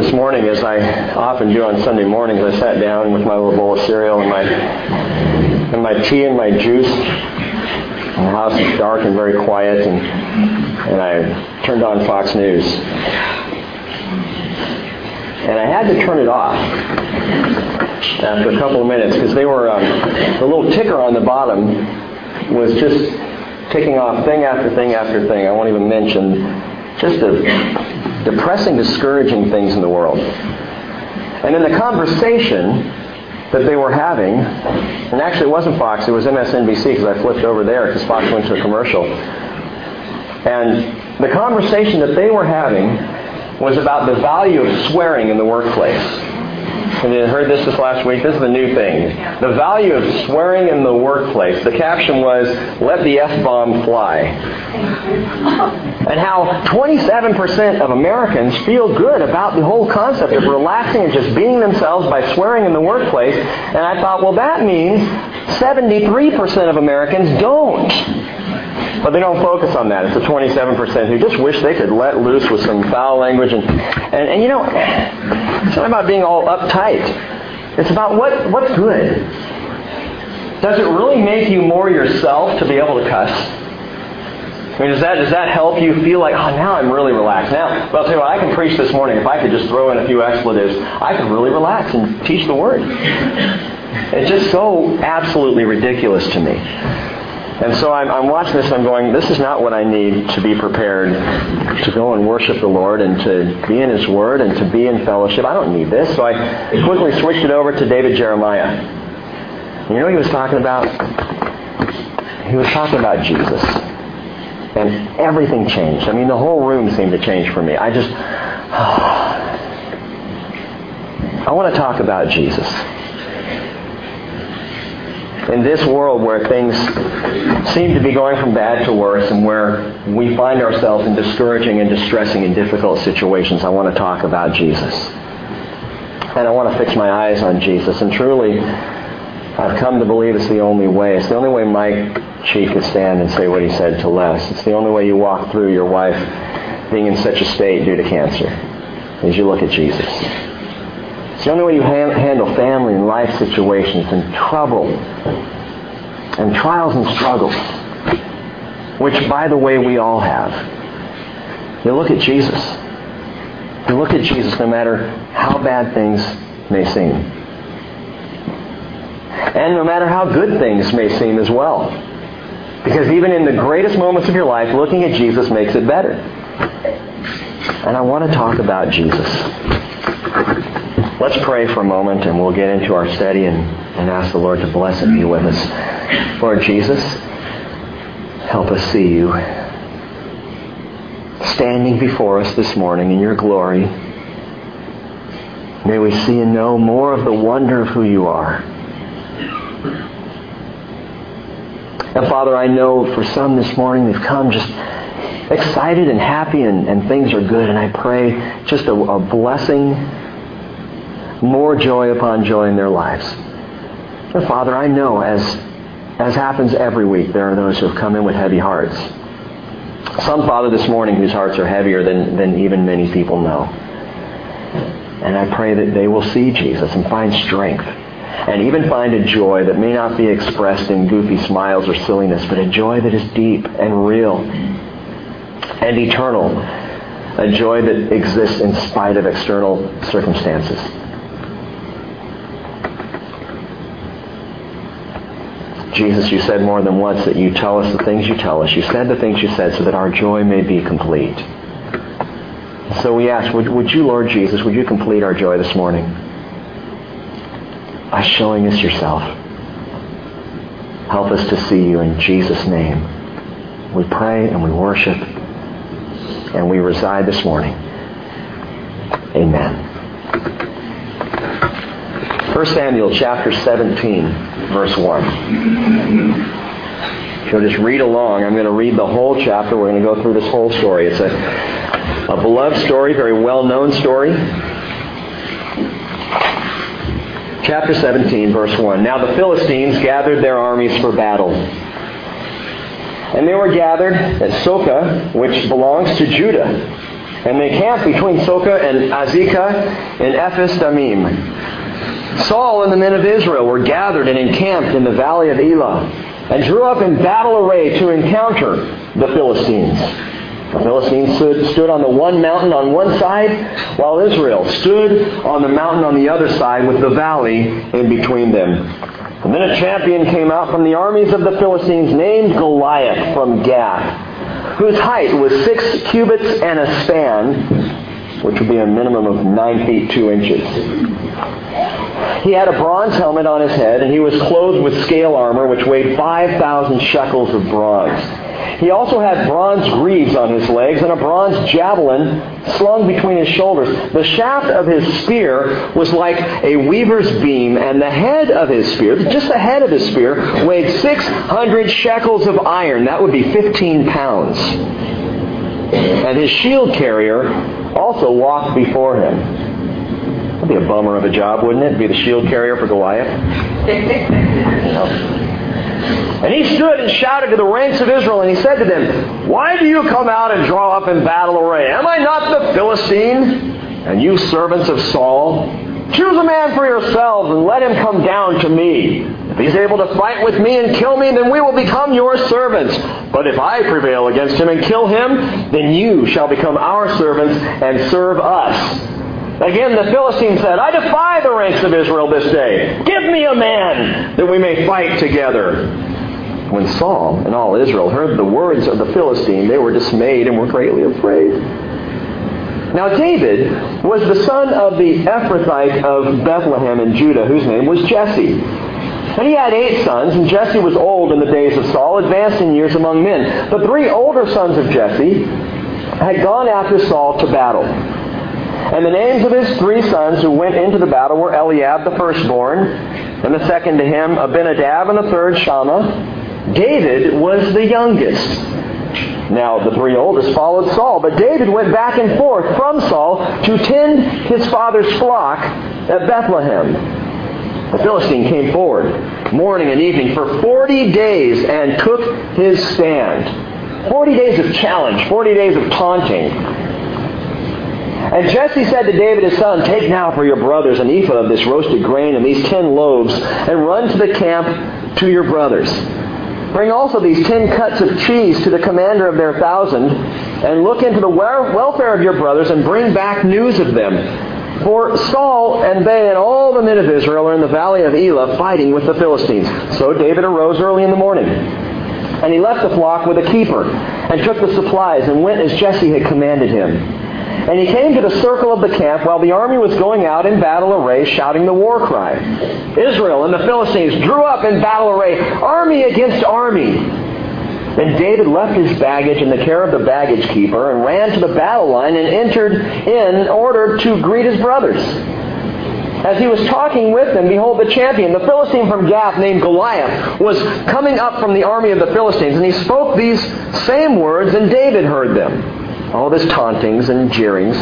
this morning, as I often do on Sunday mornings, I sat down with my little bowl of cereal and my and my tea and my juice. The house is dark and very quiet, and and I turned on Fox News. And I had to turn it off after a couple of minutes because they were um, the little ticker on the bottom was just ticking off thing after thing after thing. I won't even mention just the depressing, discouraging things in the world. And in the conversation that they were having, and actually it wasn't Fox, it was MSNBC because I flipped over there because Fox went to a commercial. And the conversation that they were having was about the value of swearing in the workplace. And you heard this this last week. This is the new thing. The value of swearing in the workplace. The caption was, let the F-bomb fly. And how 27% of Americans feel good about the whole concept of relaxing and just being themselves by swearing in the workplace. And I thought, well, that means 73% of Americans don't. But they don't focus on that. It's the 27% who just wish they could let loose with some foul language. And, and, and you know, it's not about being all uptight. It's about what, what's good. Does it really make you more yourself to be able to cuss? I mean, does that, does that help you feel like, oh, now I'm really relaxed? Now, well, I'll tell you what, I can preach this morning. If I could just throw in a few expletives, I could really relax and teach the Word. It's just so absolutely ridiculous to me. And so I'm, I'm, watching this I'm going, this is not what I need to be prepared to go and worship the Lord and to be in His Word and to be in fellowship. I don't need this. So I quickly switched it over to David Jeremiah. You know what he was talking about? He was talking about Jesus. And everything changed. I mean, the whole room seemed to change for me. I just, I want to talk about Jesus in this world where things seem to be going from bad to worse and where we find ourselves in discouraging and distressing and difficult situations, I want to talk about Jesus. And I want to fix my eyes on Jesus. And truly, I've come to believe it's the only way. It's the only way Mike Chief could stand and say what he said to Les. It's the only way you walk through your wife being in such a state due to cancer, as you look at Jesus. It's the only way you ha- handle family and life situations and trouble and trials and struggles, which, by the way, we all have. You look at Jesus. You look at Jesus no matter how bad things may seem. And no matter how good things may seem as well. Because even in the greatest moments of your life, looking at Jesus makes it better. And I want to talk about Jesus. Let's pray for a moment and we'll get into our study and, and ask the Lord to bless and be with us. Lord Jesus, help us see you standing before us this morning in your glory. May we see and know more of the wonder of who you are. And Father, I know for some this morning they've come just excited and happy and, and things are good. And I pray just a, a blessing more joy upon joy in their lives. And Father, I know as, as happens every week, there are those who have come in with heavy hearts. Some, Father, this morning whose hearts are heavier than, than even many people know. And I pray that they will see Jesus and find strength and even find a joy that may not be expressed in goofy smiles or silliness, but a joy that is deep and real and eternal. A joy that exists in spite of external circumstances. Jesus, you said more than once that you tell us the things you tell us. You said the things you said so that our joy may be complete. So we ask, would, would you, Lord Jesus, would you complete our joy this morning by showing us yourself? Help us to see you in Jesus' name. We pray and we worship and we reside this morning. Amen. 1 Samuel chapter 17 verse 1. If you'll just read along, I'm going to read the whole chapter. We're going to go through this whole story. It's a, a beloved story, very well-known story. Chapter 17, verse 1. Now the Philistines gathered their armies for battle. And they were gathered at Socoh, which belongs to Judah. and they camped between Socoh and Azekah in Ephes Damim. Saul and the men of Israel were gathered and encamped in the valley of Elah, and drew up in battle array to encounter the Philistines. The Philistines stood, stood on the one mountain on one side, while Israel stood on the mountain on the other side with the valley in between them. And then a champion came out from the armies of the Philistines named Goliath from Gath, whose height was six cubits and a span, which would be a minimum of nine feet two inches. He had a bronze helmet on his head, and he was clothed with scale armor, which weighed 5,000 shekels of bronze. He also had bronze greaves on his legs and a bronze javelin slung between his shoulders. The shaft of his spear was like a weaver's beam, and the head of his spear, just the head of his spear, weighed 600 shekels of iron. That would be 15 pounds. And his shield carrier also walked before him. That'd be a bummer of a job, wouldn't it? Be the shield carrier for Goliath. you know. And he stood and shouted to the ranks of Israel, and he said to them, Why do you come out and draw up in battle array? Am I not the Philistine? And you servants of Saul, choose a man for yourselves and let him come down to me. If he's able to fight with me and kill me, then we will become your servants. But if I prevail against him and kill him, then you shall become our servants and serve us. Again, the Philistine said, I defy the ranks of Israel this day. Give me a man that we may fight together. When Saul and all Israel heard the words of the Philistine, they were dismayed and were greatly afraid. Now David was the son of the Ephrathite of Bethlehem in Judah, whose name was Jesse. And he had eight sons, and Jesse was old in the days of Saul, advanced in years among men. The three older sons of Jesse had gone after Saul to battle. And the names of his three sons who went into the battle were Eliab the firstborn, and the second to him Abinadab, and the third Shammah, David was the youngest. Now, the three oldest followed Saul, but David went back and forth from Saul to tend his father's flock at Bethlehem. The Philistine came forward morning and evening for 40 days and took his stand. 40 days of challenge, 40 days of taunting. And Jesse said to David his son, Take now for your brothers an ephah of this roasted grain and these ten loaves, and run to the camp to your brothers. Bring also these ten cuts of cheese to the commander of their thousand, and look into the welfare of your brothers, and bring back news of them. For Saul and they and all the men of Israel are in the valley of Elah fighting with the Philistines. So David arose early in the morning. And he left the flock with a keeper, and took the supplies, and went as Jesse had commanded him. And he came to the circle of the camp while the army was going out in battle array, shouting the war cry. Israel and the Philistines drew up in battle array, army against army. Then David left his baggage in the care of the baggage keeper and ran to the battle line and entered in order to greet his brothers. As he was talking with them, behold, the champion, the Philistine from Gath named Goliath, was coming up from the army of the Philistines, and he spoke these same words, and David heard them all this tauntings and jeerings.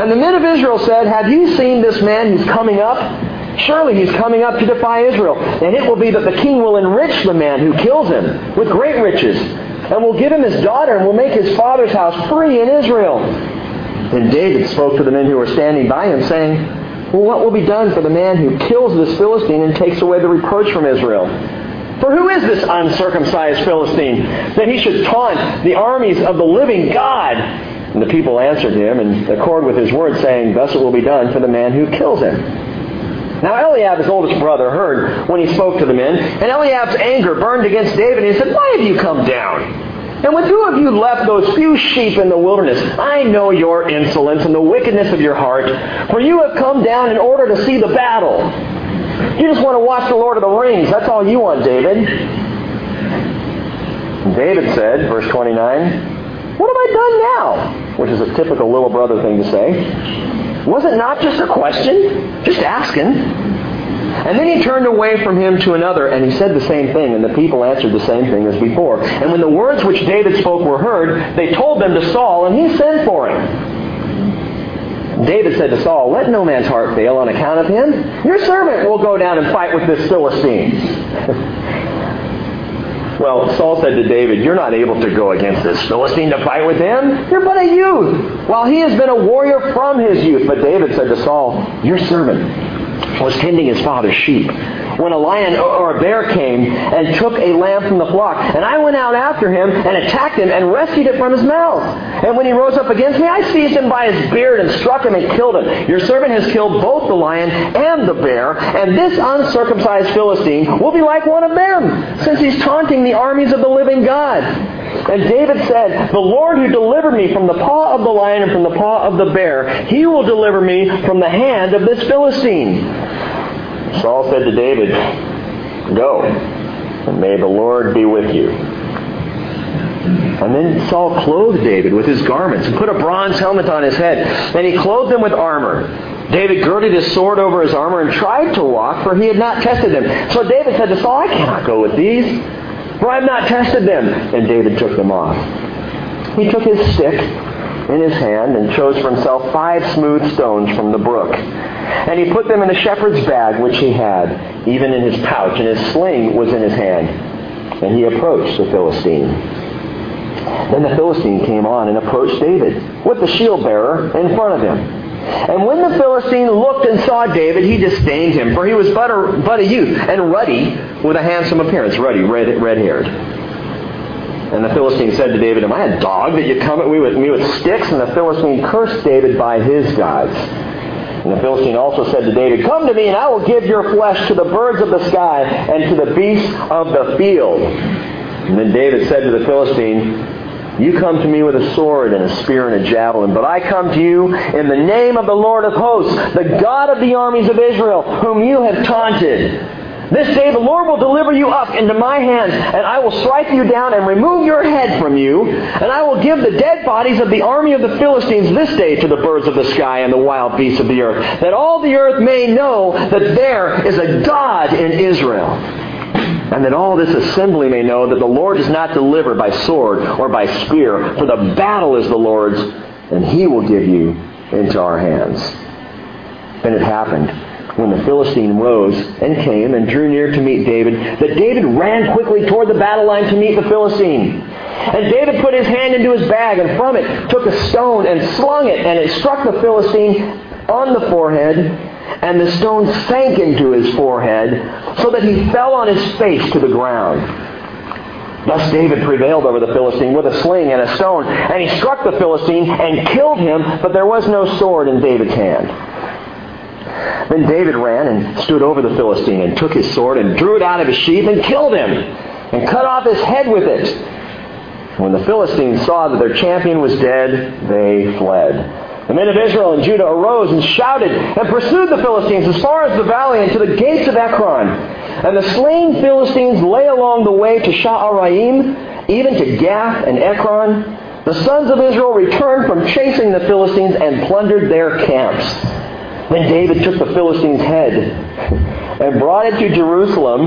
And the men of Israel said, Have you seen this man who's coming up? Surely he's coming up to defy Israel. And it will be that the king will enrich the man who kills him with great riches, and will give him his daughter, and will make his father's house free in Israel. Then David spoke to the men who were standing by him, saying, Well, what will be done for the man who kills this Philistine and takes away the reproach from Israel? For who is this uncircumcised Philistine that he should taunt the armies of the living God? And the people answered him in accord with his word, saying, Thus it will be done for the man who kills him. Now Eliab, his oldest brother, heard when he spoke to the men, and Eliab's anger burned against David, and he said, Why have you come down? And with who have you left those few sheep in the wilderness? I know your insolence and the wickedness of your heart, for you have come down in order to see the battle. You just want to watch the Lord of the Rings. That's all you want, David. David said, verse 29, What have I done now? Which is a typical little brother thing to say. Was it not just a question? Just asking. And then he turned away from him to another, and he said the same thing, and the people answered the same thing as before. And when the words which David spoke were heard, they told them to Saul, and he sent for him. David said to Saul, Let no man's heart fail on account of him. Your servant will go down and fight with this Philistine. Well, Saul said to David, You're not able to go against this Philistine to fight with him. You're but a youth, while he has been a warrior from his youth. But David said to Saul, Your servant was tending his father's sheep when a lion or a bear came and took a lamb from the flock. And I went out after him and attacked him and rescued it from his mouth. And when he rose up against me, I seized him by his beard and struck him and killed him. Your servant has killed both the lion and the bear, and this uncircumcised Philistine will be like one of them, since he's taunting the armies of the living God. And David said, The Lord who delivered me from the paw of the lion and from the paw of the bear, he will deliver me from the hand of this Philistine. Saul said to David, Go, and may the Lord be with you. And then Saul clothed David with his garments and put a bronze helmet on his head. And he clothed him with armor. David girded his sword over his armor and tried to walk, for he had not tested them. So David said to Saul, I cannot go with these, for I have not tested them. And David took them off. He took his stick in his hand and chose for himself five smooth stones from the brook. And he put them in the shepherd's bag which he had, even in his pouch, and his sling was in his hand. And he approached the Philistine. Then the Philistine came on and approached David with the shield bearer in front of him. And when the Philistine looked and saw David, he disdained him, for he was but a, but a youth and ruddy with a handsome appearance, ruddy, red, red-haired. And the Philistine said to David, Am I a dog that you come at me with, me with sticks? And the Philistine cursed David by his gods. And the Philistine also said to David, Come to me, and I will give your flesh to the birds of the sky and to the beasts of the field. And then David said to the Philistine, You come to me with a sword and a spear and a javelin, but I come to you in the name of the Lord of hosts, the God of the armies of Israel, whom you have taunted. This day the Lord will deliver you up into my hands, and I will strike you down and remove your head from you, and I will give the dead bodies of the army of the Philistines this day to the birds of the sky and the wild beasts of the earth, that all the earth may know that there is a God in Israel. And that all this assembly may know that the Lord does not deliver by sword or by spear, for the battle is the Lord's, and he will give you into our hands. And it happened when the Philistine rose and came and drew near to meet David, that David ran quickly toward the battle line to meet the Philistine. And David put his hand into his bag and from it took a stone and slung it, and it struck the Philistine on the forehead, and the stone sank into his forehead, so that he fell on his face to the ground. Thus David prevailed over the Philistine with a sling and a stone, and he struck the Philistine and killed him, but there was no sword in David's hand. Then David ran and stood over the Philistine and took his sword and drew it out of his sheath and killed him and cut off his head with it. When the Philistines saw that their champion was dead, they fled. The men of Israel and Judah arose and shouted and pursued the Philistines as far as the valley and to the gates of Ekron. And the slain Philistines lay along the way to Sha'araim, even to Gath and Ekron. The sons of Israel returned from chasing the Philistines and plundered their camps. Then David took the Philistine's head and brought it to Jerusalem,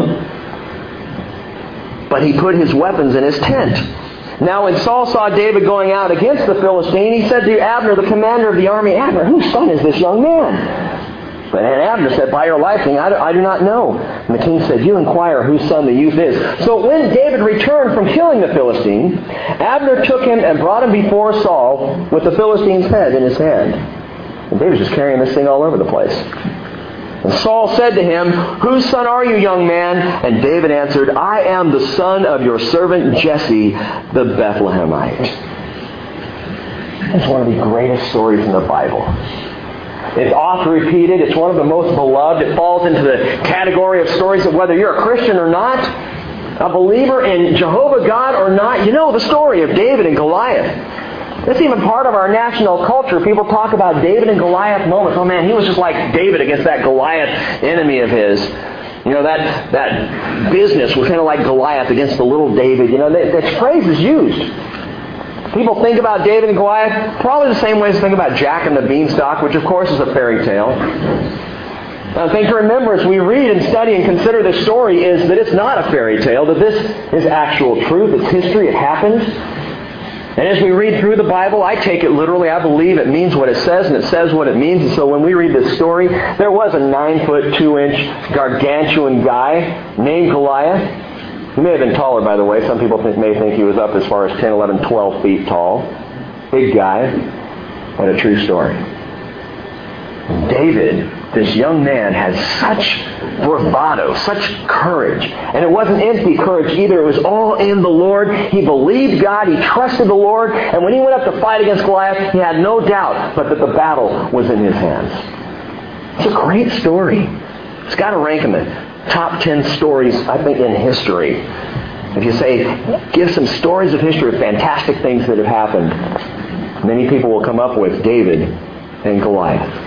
but he put his weapons in his tent. Now when Saul saw David going out against the Philistine, he said to Abner, the commander of the army, Abner, whose son is this young man? And Abner said, By your life, king, I do, I do not know. And the king said, You inquire whose son the youth is. So when David returned from killing the Philistine, Abner took him and brought him before Saul with the Philistine's head in his hand. And David's just carrying this thing all over the place. And Saul said to him, Whose son are you, young man? And David answered, I am the son of your servant Jesse, the Bethlehemite. It's one of the greatest stories in the Bible. It's oft repeated. It's one of the most beloved. It falls into the category of stories of whether you're a Christian or not, a believer in Jehovah God or not. You know the story of David and Goliath. It's even part of our national culture. People talk about David and Goliath moments. Oh man, he was just like David against that Goliath enemy of his. You know, that, that business was kind of like Goliath against the little David. You know, that, that phrase is used. People think about David and Goliath probably the same way as think about Jack and the Beanstalk, which of course is a fairy tale. The thing to remember as we read and study and consider this story is that it's not a fairy tale, that this is actual truth, it's history, it happened. And as we read through the Bible, I take it literally. I believe it means what it says, and it says what it means. And so when we read this story, there was a nine foot two inch gargantuan guy named Goliath. He may have been taller, by the way. Some people think, may think he was up as far as 10, 11, 12 feet tall. Big guy. What a true story. David, this young man, had such bravado, such courage. And it wasn't empty courage either. It was all in the Lord. He believed God. He trusted the Lord. And when he went up to fight against Goliath, he had no doubt but that the battle was in his hands. It's a great story. It's got to rank in the top 10 stories, I think, in history. If you say, give some stories of history of fantastic things that have happened, many people will come up with David and Goliath.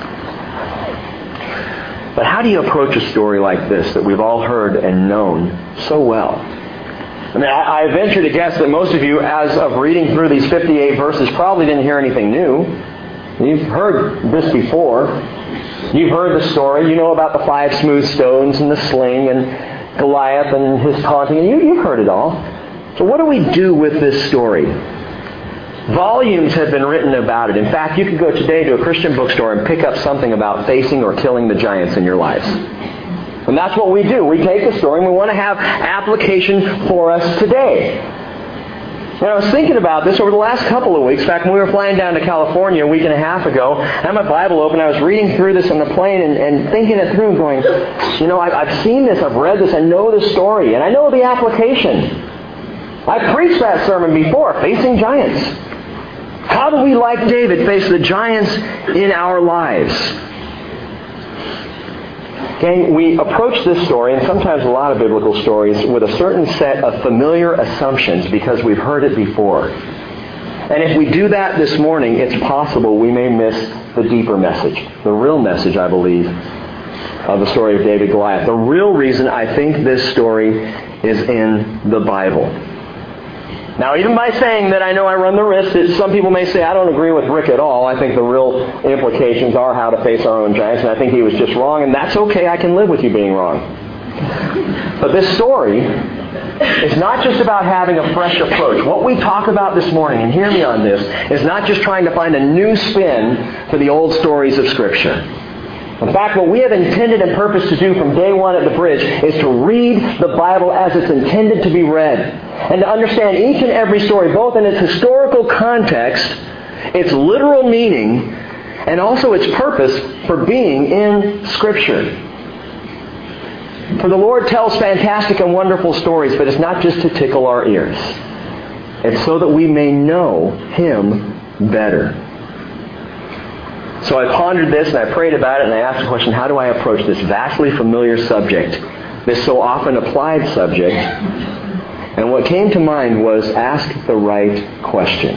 But how do you approach a story like this that we've all heard and known so well? I mean, I, I venture to guess that most of you, as of reading through these 58 verses, probably didn't hear anything new. You've heard this before. You've heard the story. You know about the five smooth stones and the sling and Goliath and his taunting. You, you've heard it all. So what do we do with this story? Volumes have been written about it. In fact, you could go today to a Christian bookstore and pick up something about facing or killing the giants in your lives. And that's what we do. We take the story and we want to have application for us today. And I was thinking about this over the last couple of weeks. In fact, when we were flying down to California a week and a half ago, I had my Bible open. I was reading through this on the plane and, and thinking it through, and going, you know, I've, I've seen this, I've read this, I know the story, and I know the application. I preached that sermon before, facing giants. How do we, like David, face the giants in our lives? Gang, we approach this story, and sometimes a lot of biblical stories, with a certain set of familiar assumptions because we've heard it before. And if we do that this morning, it's possible we may miss the deeper message, the real message, I believe, of the story of David Goliath. The real reason I think this story is in the Bible. Now, even by saying that I know I run the risk that some people may say, I don't agree with Rick at all. I think the real implications are how to face our own giants, and I think he was just wrong, and that's okay. I can live with you being wrong. But this story is not just about having a fresh approach. What we talk about this morning, and hear me on this, is not just trying to find a new spin for the old stories of Scripture. In fact, what we have intended and purposed to do from day one at the bridge is to read the Bible as it's intended to be read. And to understand each and every story, both in its historical context, its literal meaning, and also its purpose for being in Scripture. For the Lord tells fantastic and wonderful stories, but it's not just to tickle our ears. It's so that we may know Him better. So I pondered this and I prayed about it and I asked the question, how do I approach this vastly familiar subject, this so often applied subject? And what came to mind was ask the right question.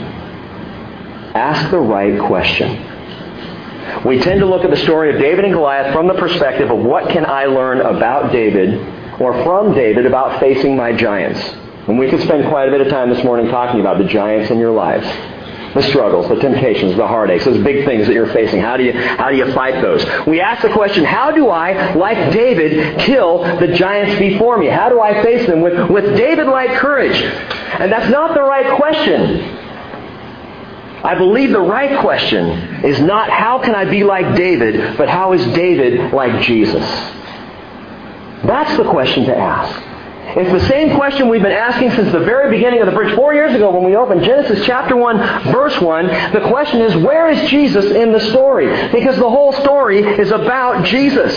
Ask the right question. We tend to look at the story of David and Goliath from the perspective of what can I learn about David or from David about facing my giants. And we could spend quite a bit of time this morning talking about the giants in your lives the struggles, the temptations, the heartaches, those big things that you're facing. How do you, how do you fight those? We ask the question, how do I, like David, kill the giants before me? How do I face them with, with David-like courage? And that's not the right question. I believe the right question is not how can I be like David, but how is David like Jesus? That's the question to ask. It's the same question we've been asking since the very beginning of the bridge. Four years ago when we opened Genesis chapter 1, verse 1, the question is, where is Jesus in the story? Because the whole story is about Jesus.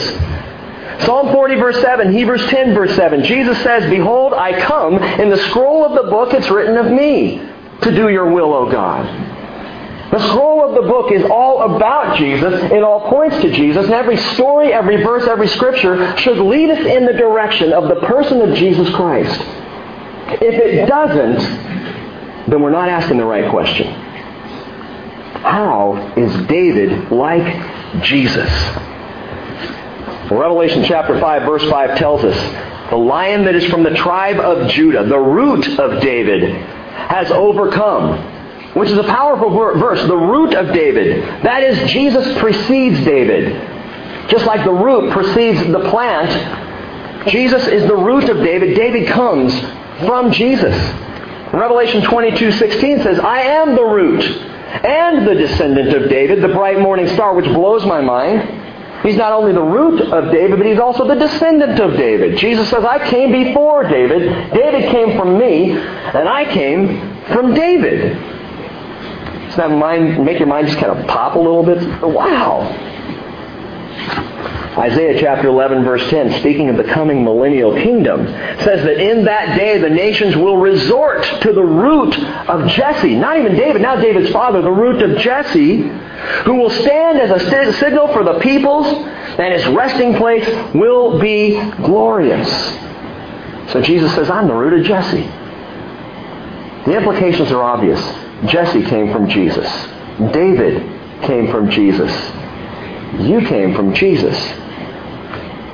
Psalm 40 verse 7, Hebrews 10 verse 7, Jesus says, Behold, I come, in the scroll of the book it's written of me, to do your will, O God. The scroll of the book is all about Jesus. It all points to Jesus. And every story, every verse, every scripture should lead us in the direction of the person of Jesus Christ. If it doesn't, then we're not asking the right question. How is David like Jesus? Revelation chapter 5, verse 5 tells us the lion that is from the tribe of Judah, the root of David, has overcome which is a powerful verse, the root of David. That is, Jesus precedes David. Just like the root precedes the plant, Jesus is the root of David. David comes from Jesus. Revelation 22:16 says, "I am the root and the descendant of David, the bright morning star," which blows my mind. He's not only the root of David, but he's also the descendant of David. Jesus says, I came before David. David came from me, and I came from David. That mind, make your mind just kind of pop a little bit? Oh, wow. Isaiah chapter 11 verse 10, speaking of the coming millennial kingdom, says that in that day the nations will resort to the root of Jesse. Not even David, now David's father, the root of Jesse, who will stand as a signal for the peoples, and his resting place will be glorious. So Jesus says, I'm the root of Jesse. The implications are obvious. Jesse came from Jesus. David came from Jesus. You came from Jesus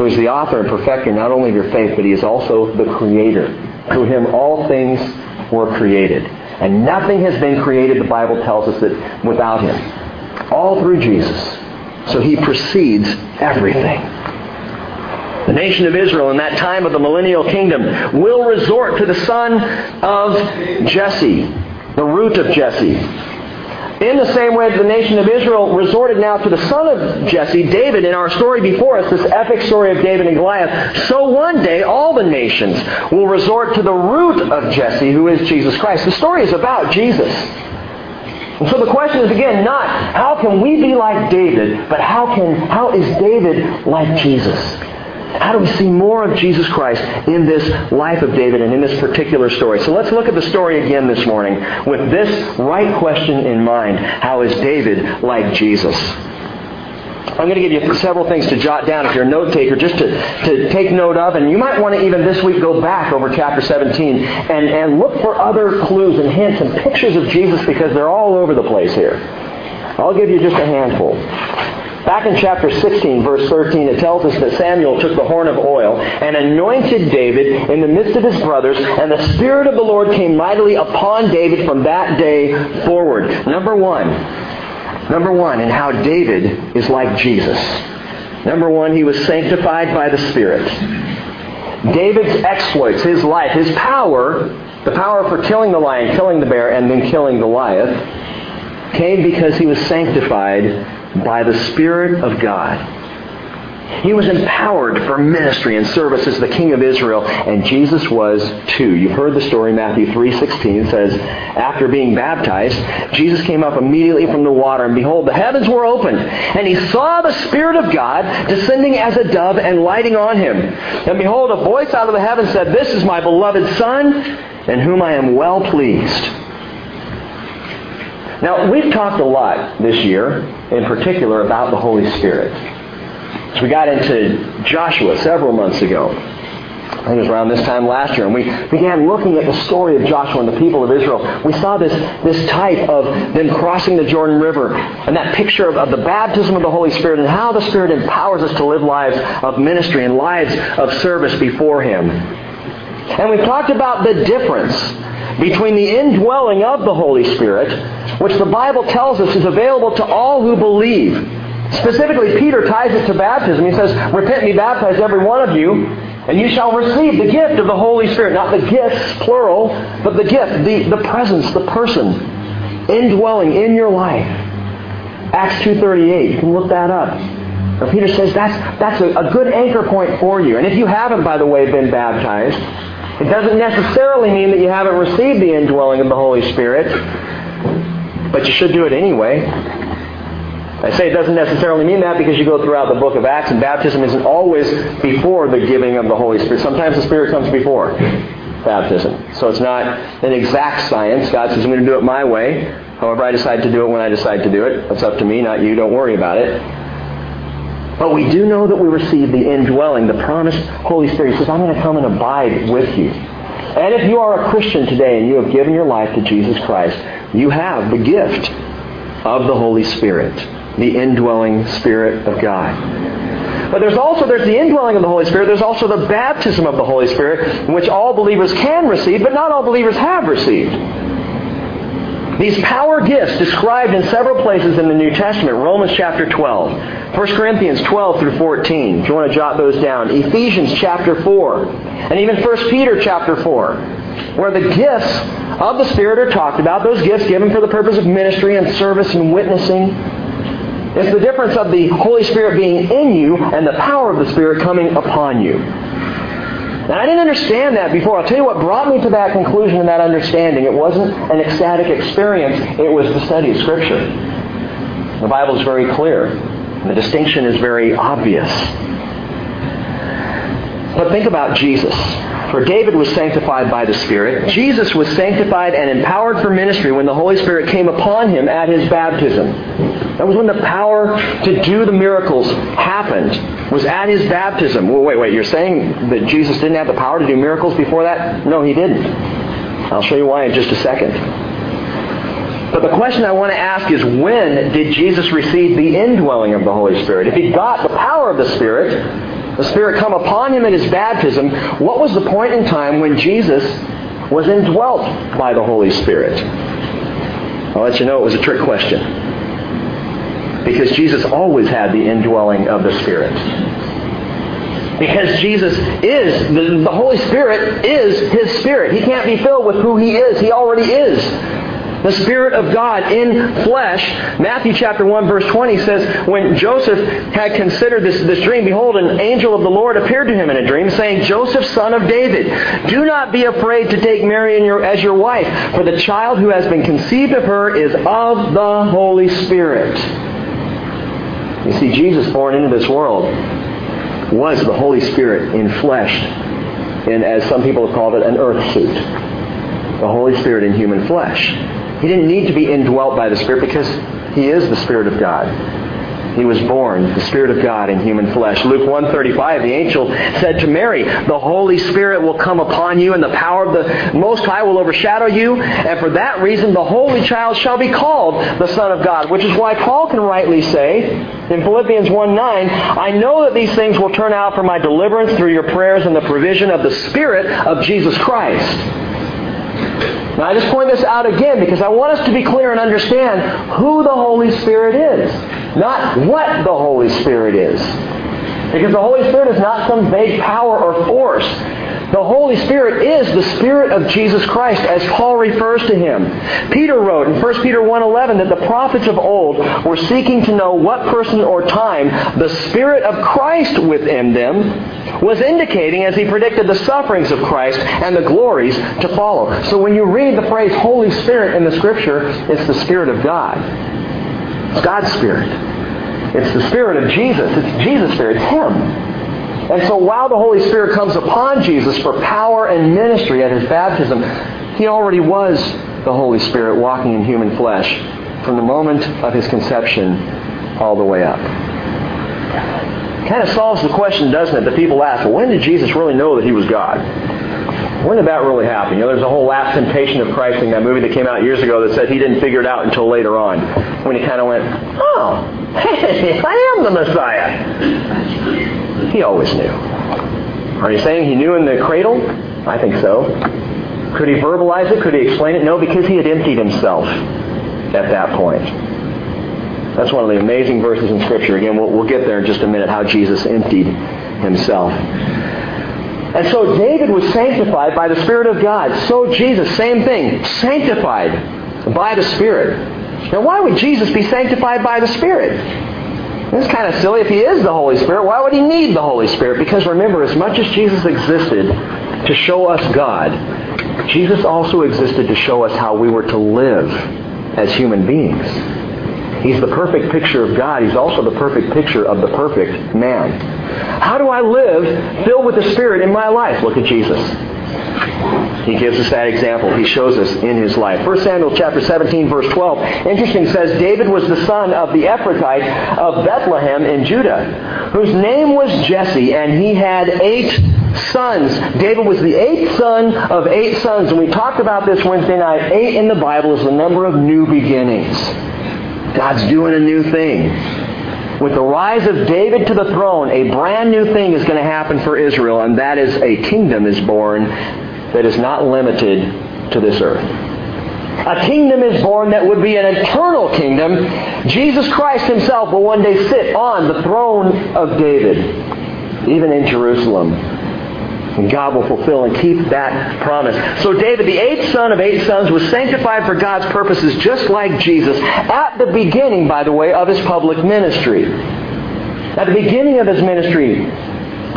who is the author and perfecter not only of your faith, but he is also the creator. Through him all things were created. And nothing has been created, the Bible tells us that, without him. All through Jesus. So he precedes everything. The nation of Israel in that time of the millennial kingdom will resort to the son of Jesse, the root of Jesse, in the same way that the nation of Israel resorted now to the son of Jesse, David, in our story before us, this epic story of David and Goliath, so one day all the nations will resort to the root of Jesse, who is Jesus Christ. The story is about Jesus. And so the question is again not how can we be like David, but how can how is David like Jesus? How do we see more of Jesus Christ in this life of David and in this particular story? So let's look at the story again this morning with this right question in mind. How is David like Jesus? I'm going to give you several things to jot down if you're a note taker, just to, to take note of. And you might want to even this week go back over chapter 17 and, and look for other clues and hints and pictures of Jesus because they're all over the place here. I'll give you just a handful. Back in chapter 16, verse 13, it tells us that Samuel took the horn of oil and anointed David in the midst of his brothers, and the Spirit of the Lord came mightily upon David from that day forward. Number one, number one, and how David is like Jesus. Number one, he was sanctified by the Spirit. David's exploits, his life, his power, the power for killing the lion, killing the bear, and then killing Goliath, came because he was sanctified by the Spirit of God. He was empowered for ministry and service as the King of Israel, and Jesus was too. You've heard the story, Matthew 3.16 says, After being baptized, Jesus came up immediately from the water, and behold, the heavens were opened, and he saw the Spirit of God descending as a dove and lighting on him. And behold, a voice out of the heavens said, This is my beloved Son, in whom I am well pleased. Now, we've talked a lot this year, in particular, about the Holy Spirit. So we got into Joshua several months ago. I think it was around this time last year, and we began looking at the story of Joshua and the people of Israel. We saw this, this type of them crossing the Jordan River, and that picture of, of the baptism of the Holy Spirit, and how the Spirit empowers us to live lives of ministry and lives of service before Him. And we've talked about the difference between the indwelling of the Holy Spirit, which the Bible tells us is available to all who believe. Specifically, Peter ties it to baptism. He says, Repent and be baptized, every one of you, and you shall receive the gift of the Holy Spirit. Not the gifts, plural, but the gift, the, the presence, the person, indwelling in your life. Acts 2.38, you can look that up. Where Peter says that's, that's a, a good anchor point for you. And if you haven't, by the way, been baptized, it doesn't necessarily mean that you haven't received the indwelling of the Holy Spirit, but you should do it anyway. I say it doesn't necessarily mean that because you go throughout the book of Acts and baptism isn't always before the giving of the Holy Spirit. Sometimes the Spirit comes before baptism. So it's not an exact science. God says, I'm going to do it my way. However, I decide to do it when I decide to do it. That's up to me, not you. Don't worry about it. But we do know that we receive the indwelling, the promised Holy Spirit. He says, I'm going to come and abide with you. And if you are a Christian today and you have given your life to Jesus Christ, you have the gift of the Holy Spirit, the indwelling Spirit of God. But there's also there's the indwelling of the Holy Spirit. There's also the baptism of the Holy Spirit, which all believers can receive, but not all believers have received. These power gifts described in several places in the New Testament. Romans chapter 12. 1 Corinthians 12 through 14. If you want to jot those down. Ephesians chapter 4. And even 1 Peter chapter 4. Where the gifts of the Spirit are talked about. Those gifts given for the purpose of ministry and service and witnessing. It's the difference of the Holy Spirit being in you and the power of the Spirit coming upon you. And I didn't understand that before. I'll tell you what brought me to that conclusion and that understanding. It wasn't an ecstatic experience, it was the study of Scripture. The Bible is very clear. The distinction is very obvious. But think about Jesus. For David was sanctified by the Spirit. Jesus was sanctified and empowered for ministry when the Holy Spirit came upon him at his baptism. That was when the power to do the miracles happened, was at his baptism. Well, wait, wait, you're saying that Jesus didn't have the power to do miracles before that? No, he didn't. I'll show you why in just a second. But the question I want to ask is when did Jesus receive the indwelling of the Holy Spirit? If he got the power of the Spirit, the Spirit come upon him in his baptism, what was the point in time when Jesus was indwelt by the Holy Spirit? I'll let you know it was a trick question. Because Jesus always had the indwelling of the Spirit. Because Jesus is, the, Holy Spirit is His Spirit. He can't be filled with who He is. He already is the Spirit of God in flesh. Matthew chapter 1 verse 20 says, when Joseph had considered this, this dream, behold, an angel of the Lord appeared to him in a dream, saying, Joseph, son of David, do not be afraid to take Mary your, as your wife, for the child who has been conceived of her is of the Holy Spirit. You see, Jesus born into this world was the Holy Spirit in flesh, and as some people have called it, an earth suit. The Holy Spirit in human flesh. He didn't need to be indwelt by the Spirit because He is the Spirit of God. He was born, the Spirit of God in human flesh. Luke 135, the angel said to Mary, The Holy Spirit will come upon you, and the power of the Most High will overshadow you, and for that reason the Holy Child shall be called the Son of God. Which is why Paul can rightly say in Philippians 1 9, I know that these things will turn out for my deliverance through your prayers and the provision of the Spirit of Jesus Christ. Now, I just point this out again because I want us to be clear and understand who the Holy Spirit is, not what the Holy Spirit is. Because the Holy Spirit is not some vague power or force. The Holy Spirit is the Spirit of Jesus Christ as Paul refers to him. Peter wrote in 1 Peter 1.11 that the prophets of old were seeking to know what person or time the Spirit of Christ within them was indicating as he predicted the sufferings of Christ and the glories to follow. So when you read the phrase Holy Spirit in the Scripture, it's the Spirit of God. It's God's Spirit. It's the Spirit of Jesus. It's Jesus' Spirit. It's Him. And so while the Holy Spirit comes upon Jesus for power and ministry at his baptism, he already was the Holy Spirit walking in human flesh from the moment of his conception all the way up. Kind of solves the question, doesn't it, that people ask, well, when did Jesus really know that he was God? When did that really happen? You know, there's a whole last temptation of Christ in that movie that came out years ago that said he didn't figure it out until later on. When he kind of went, oh, I am the Messiah. He always knew. Are you saying he knew in the cradle? I think so. Could he verbalize it? Could he explain it? No, because he had emptied himself at that point. That's one of the amazing verses in Scripture. Again, we'll, we'll get there in just a minute, how Jesus emptied himself. And so David was sanctified by the Spirit of God. So Jesus, same thing, sanctified by the Spirit. Now, why would Jesus be sanctified by the Spirit? It's kind of silly. If he is the Holy Spirit, why would he need the Holy Spirit? Because remember, as much as Jesus existed to show us God, Jesus also existed to show us how we were to live as human beings. He's the perfect picture of God. He's also the perfect picture of the perfect man. How do I live filled with the Spirit in my life? Look at Jesus. He gives us that example. He shows us in his life. 1 Samuel chapter 17, verse 12. Interesting says, David was the son of the Ephrathite of Bethlehem in Judah, whose name was Jesse, and he had eight sons. David was the eighth son of eight sons. And we talked about this Wednesday night. Eight in the Bible is the number of new beginnings. God's doing a new thing with the rise of David to the throne, a brand new thing is going to happen for Israel, and that is a kingdom is born that is not limited to this earth. A kingdom is born that would be an eternal kingdom. Jesus Christ himself will one day sit on the throne of David, even in Jerusalem. And God will fulfill and keep that promise. So David, the eighth son of eight sons, was sanctified for God's purposes just like Jesus at the beginning, by the way, of his public ministry. At the beginning of his ministry,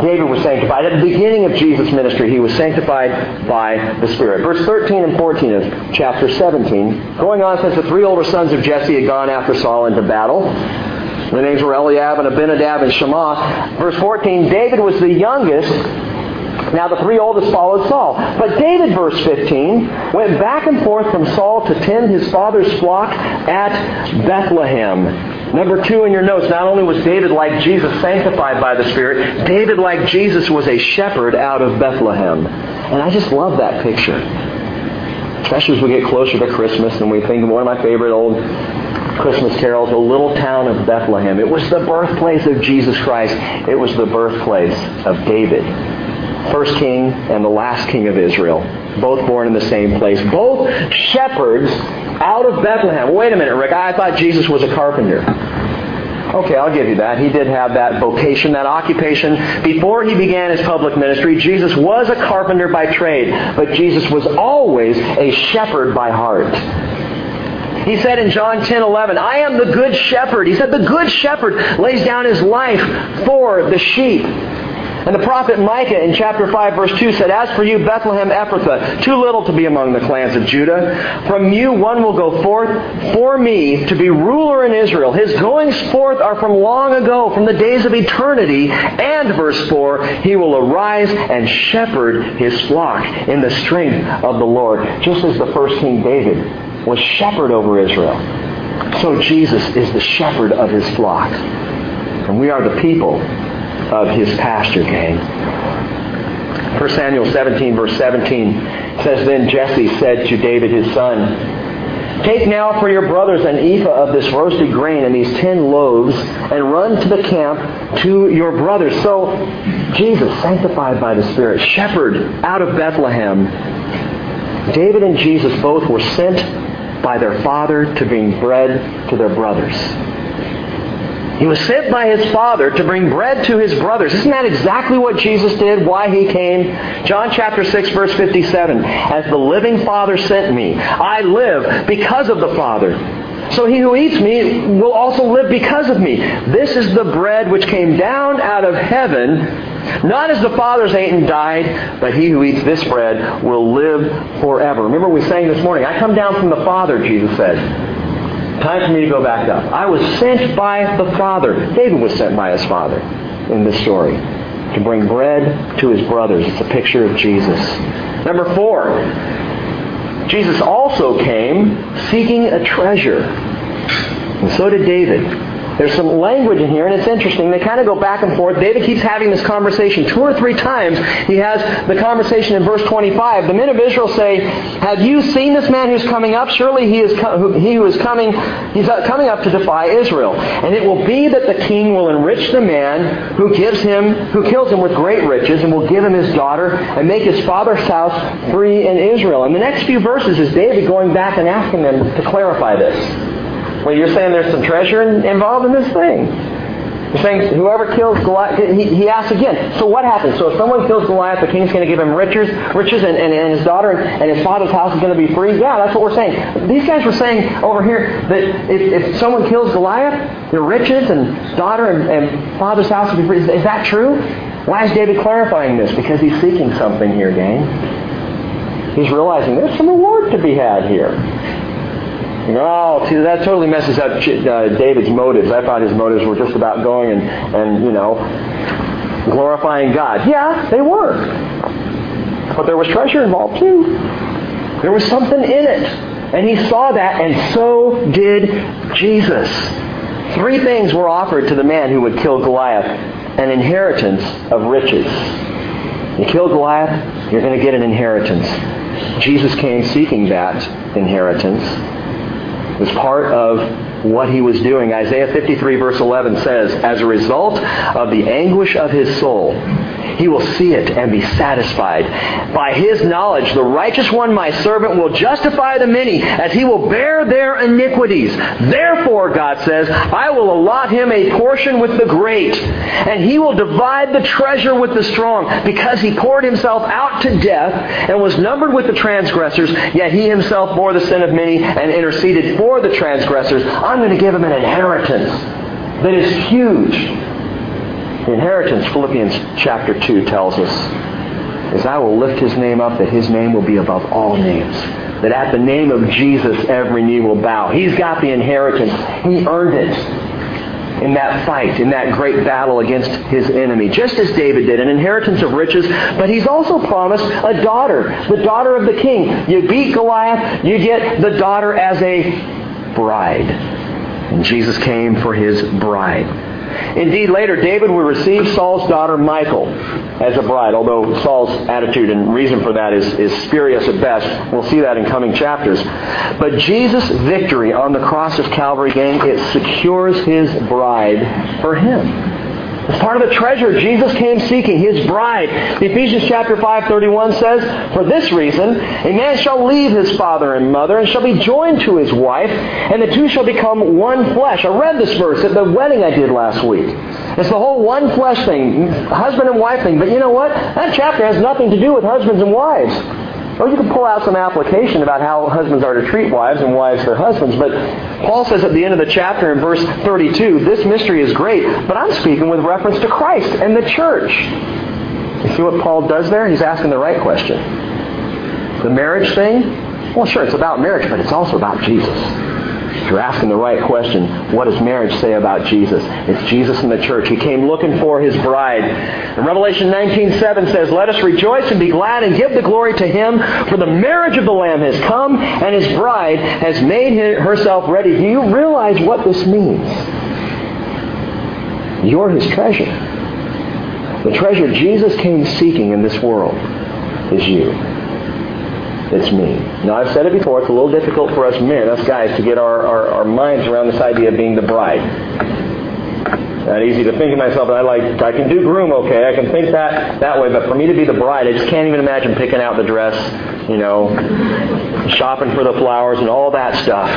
David was sanctified. At the beginning of Jesus' ministry, he was sanctified by the Spirit. Verse 13 and 14 of chapter 17. Going on since the three older sons of Jesse had gone after Saul into battle. The names were Eliab and Abinadab and Shammah. Verse 14, David was the youngest now the three oldest followed Saul. But David, verse 15, went back and forth from Saul to tend his father's flock at Bethlehem. Number two in your notes, not only was David like Jesus sanctified by the Spirit, David like Jesus was a shepherd out of Bethlehem. And I just love that picture. Especially as we get closer to Christmas and we think of one of my favorite old Christmas carols, the little town of Bethlehem. It was the birthplace of Jesus Christ. It was the birthplace of David first king and the last king of Israel, both born in the same place, both shepherds out of Bethlehem. Wait a minute, Rick. I thought Jesus was a carpenter. Okay, I'll give you that. He did have that vocation, that occupation. Before he began his public ministry, Jesus was a carpenter by trade, but Jesus was always a shepherd by heart. He said in John 10, 11, I am the good shepherd. He said the good shepherd lays down his life for the sheep. And the prophet Micah in chapter 5 verse 2 said, As for you, Bethlehem Ephrathah, too little to be among the clans of Judah. From you one will go forth for me to be ruler in Israel. His goings forth are from long ago, from the days of eternity. And verse 4, he will arise and shepherd his flock in the strength of the Lord. Just as the first King David was shepherd over Israel. So Jesus is the shepherd of his flock. And we are the people of his pasture gang. 1 Samuel 17, verse 17 says, Then Jesse said to David his son, Take now for your brothers an ephah of this roasted grain and these ten loaves, and run to the camp to your brothers. So Jesus, sanctified by the Spirit, shepherd out of Bethlehem, David and Jesus both were sent by their father to bring bread to their brothers. He was sent by his Father to bring bread to his brothers. Isn't that exactly what Jesus did? Why he came? John chapter 6 verse 57. As the living Father sent me, I live because of the Father. So he who eats me will also live because of me. This is the bread which came down out of heaven, not as the fathers ate and died, but he who eats this bread will live forever. Remember we sang this morning, I come down from the Father, Jesus said. Time for me to go back up. I was sent by the Father. David was sent by his father in this story to bring bread to his brothers. It's a picture of Jesus. Number four, Jesus also came seeking a treasure. And so did David. There's some language in here, and it's interesting. They kind of go back and forth. David keeps having this conversation. Two or three times he has the conversation in verse 25. The men of Israel say, Have you seen this man who's coming up? Surely he is he who is coming, he's uh, coming up to defy Israel. And it will be that the king will enrich the man who gives him, who kills him with great riches, and will give him his daughter, and make his father's house free in Israel. And the next few verses is David going back and asking them to clarify this. Well, you're saying there's some treasure involved in this thing. You're saying whoever kills Goliath, he, he asks again, so what happens? So if someone kills Goliath, the king's going to give him riches, riches and, and, and his daughter and, and his father's house is going to be free? Yeah, that's what we're saying. These guys were saying over here that if, if someone kills Goliath, their riches and daughter and, and father's house will be free. Is, is that true? Why is David clarifying this? Because he's seeking something here, gang. He's realizing there's some reward to be had here. Oh, see, that totally messes up uh, David's motives. I thought his motives were just about going and, and, you know, glorifying God. Yeah, they were. But there was treasure involved too. There was something in it. And he saw that, and so did Jesus. Three things were offered to the man who would kill Goliath an inheritance of riches. You kill Goliath, you're going to get an inheritance. Jesus came seeking that inheritance was part of what he was doing. Isaiah 53 verse 11 says, As a result of the anguish of his soul, he will see it and be satisfied. By his knowledge, the righteous one, my servant, will justify the many as he will bear their iniquities. Therefore, God says, I will allot him a portion with the great, and he will divide the treasure with the strong, because he poured himself out to death and was numbered with the transgressors, yet he himself bore the sin of many and interceded for the transgressors. I'm going to give him an inheritance that is huge. The inheritance, Philippians chapter 2 tells us, is I will lift his name up, that his name will be above all names. That at the name of Jesus, every knee will bow. He's got the inheritance. He earned it in that fight, in that great battle against his enemy, just as David did, an inheritance of riches, but he's also promised a daughter, the daughter of the king. You beat Goliath, you get the daughter as a bride. And Jesus came for his bride. Indeed, later David would receive Saul's daughter Michal as a bride, although Saul's attitude and reason for that is, is spurious at best. We'll see that in coming chapters. But Jesus' victory on the cross of Calvary, gang, it secures his bride for him. As part of the treasure Jesus came seeking, his bride. Ephesians chapter 5:31 says, "For this reason, a man shall leave his father and mother and shall be joined to his wife, and the two shall become one flesh." I read this verse at the wedding I did last week. It's the whole one flesh thing, husband and wife thing. But you know what? That chapter has nothing to do with husbands and wives. Or you can pull out some application about how husbands are to treat wives and wives their husbands. But Paul says at the end of the chapter in verse 32, this mystery is great, but I'm speaking with reference to Christ and the church. You see what Paul does there? He's asking the right question. The marriage thing? Well, sure, it's about marriage, but it's also about Jesus. If you're asking the right question, what does marriage say about Jesus? It's Jesus and the church. He came looking for his bride. And Revelation 19:7 says, "Let us rejoice and be glad and give the glory to him, for the marriage of the Lamb has come, and his bride has made herself ready." Do you realize what this means? You're his treasure. The treasure Jesus came seeking in this world is you. It's me. Now, I've said it before, it's a little difficult for us men, us guys, to get our, our, our minds around this idea of being the bride. Not easy to think of myself, I like, I can do groom okay, I can think that that way, but for me to be the bride, I just can't even imagine picking out the dress, you know, shopping for the flowers and all that stuff.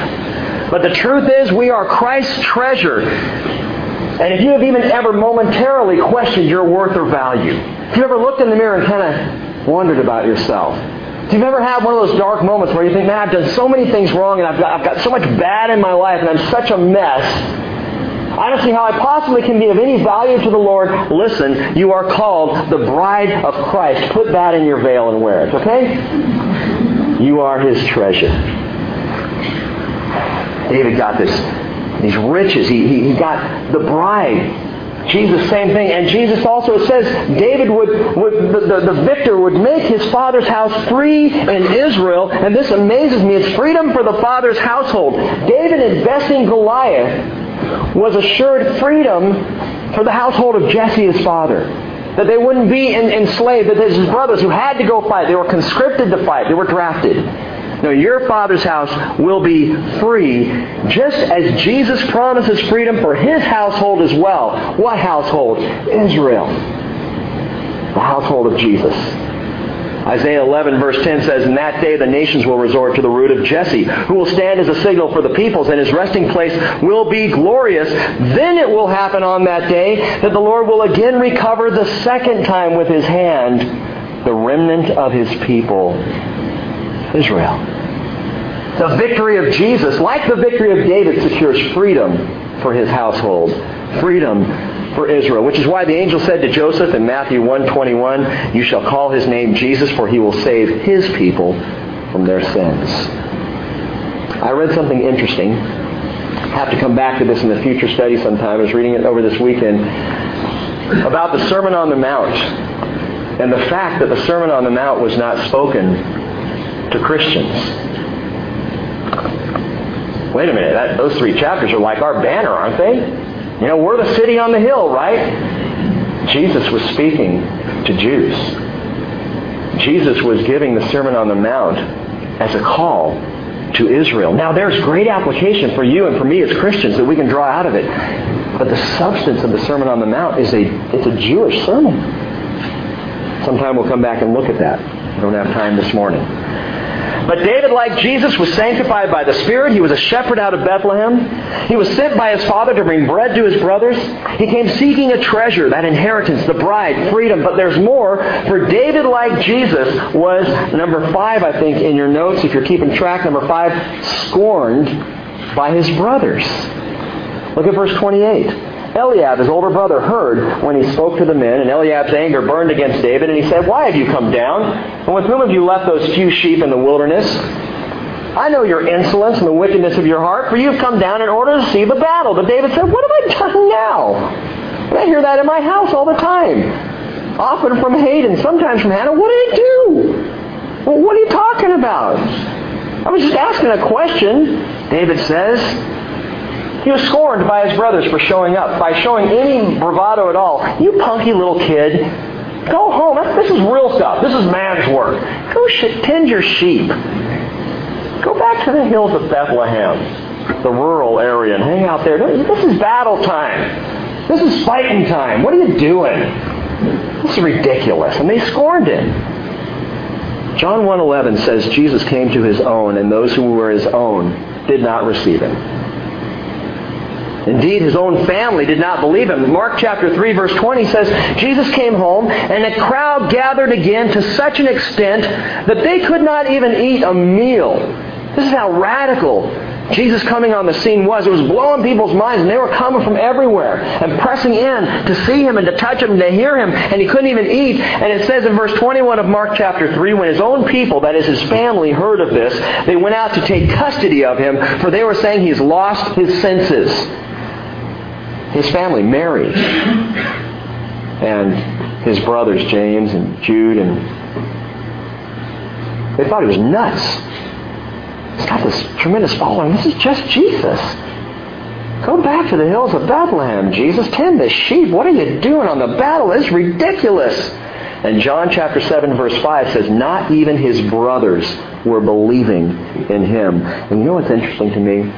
But the truth is, we are Christ's treasure. And if you have even ever momentarily questioned your worth or value, if you ever looked in the mirror and kind of wondered about yourself, if you've ever had one of those dark moments where you think, man, I've done so many things wrong and I've got, I've got so much bad in my life and I'm such a mess, I don't see how I possibly can be of any value to the Lord. Listen, you are called the bride of Christ. Put that in your veil and wear it, okay? You are his treasure. David got this, these riches. He, he, he got the bride Jesus, same thing. And Jesus also says David would, would the, the, the, victor would make his father's house free in Israel. And this amazes me. It's freedom for the father's household. David investing Goliath was assured freedom for the household of Jesse, his father. That they wouldn't be enslaved, that his brothers who had to go fight, they were conscripted to fight, they were drafted. No, your Father's house will be free, just as Jesus promises freedom for his household as well. What household? Israel. The household of Jesus. Isaiah 11 verse 10 says, In that day the nations will resort to the root of Jesse, who will stand as a signal for the peoples, and his resting place will be glorious. Then it will happen on that day that the Lord will again recover the second time with his hand the remnant of his people Israel. The victory of Jesus, like the victory of David, secures freedom for his household. Freedom for Israel, which is why the angel said to Joseph in Matthew 1:21, "You shall call his name Jesus, for he will save his people from their sins." I read something interesting. Have to come back to this in the future study sometime. I was reading it over this weekend about the Sermon on the Mount and the fact that the Sermon on the Mount was not spoken to Christians. Wait a minute, that, those three chapters are like our banner, aren't they? You know, we're the city on the hill, right? Jesus was speaking to Jews. Jesus was giving the Sermon on the Mount as a call to Israel. Now there's great application for you and for me as Christians that we can draw out of it. But the substance of the Sermon on the Mount is a it's a Jewish sermon. Sometime we'll come back and look at that. We don't have time this morning. But David, like Jesus, was sanctified by the Spirit. He was a shepherd out of Bethlehem. He was sent by his father to bring bread to his brothers. He came seeking a treasure, that inheritance, the bride, freedom. But there's more. For David, like Jesus, was number five, I think, in your notes, if you're keeping track, number five, scorned by his brothers. Look at verse 28. Eliab, his older brother, heard when he spoke to the men, and Eliab's anger burned against David, and he said, Why have you come down? And with whom have you left those few sheep in the wilderness? I know your insolence and the wickedness of your heart, for you have come down in order to see the battle. But David said, What have I done now? I hear that in my house all the time. Often from Hayden, sometimes from Hannah. What did I do? Well, what are you talking about? I was just asking a question, David says. He was scorned by his brothers for showing up, by showing any bravado at all. You punky little kid. Go home. This is real stuff. This is man's work. Go tend your sheep. Go back to the hills of Bethlehem, the rural area, and hang out there. This is battle time. This is fighting time. What are you doing? This is ridiculous. And they scorned him. John 1.11 says Jesus came to his own, and those who were his own did not receive him. Indeed, his own family did not believe him. Mark chapter 3 verse 20 says, Jesus came home and a crowd gathered again to such an extent that they could not even eat a meal. This is how radical Jesus coming on the scene was. It was blowing people's minds, and they were coming from everywhere and pressing in to see him and to touch him and to hear him, and he couldn't even eat. And it says in verse 21 of Mark chapter 3, when his own people, that is his family, heard of this, they went out to take custody of him, for they were saying he's lost his senses his family, Mary, and his brothers, James and Jude, and they thought he was nuts. He's got this tremendous following. This is just Jesus. Go back to the hills of Bethlehem, Jesus. Tend the sheep. What are you doing on the battle? It's ridiculous. And John chapter 7 verse 5 says, not even his brothers were believing in him. And you know what's interesting to me?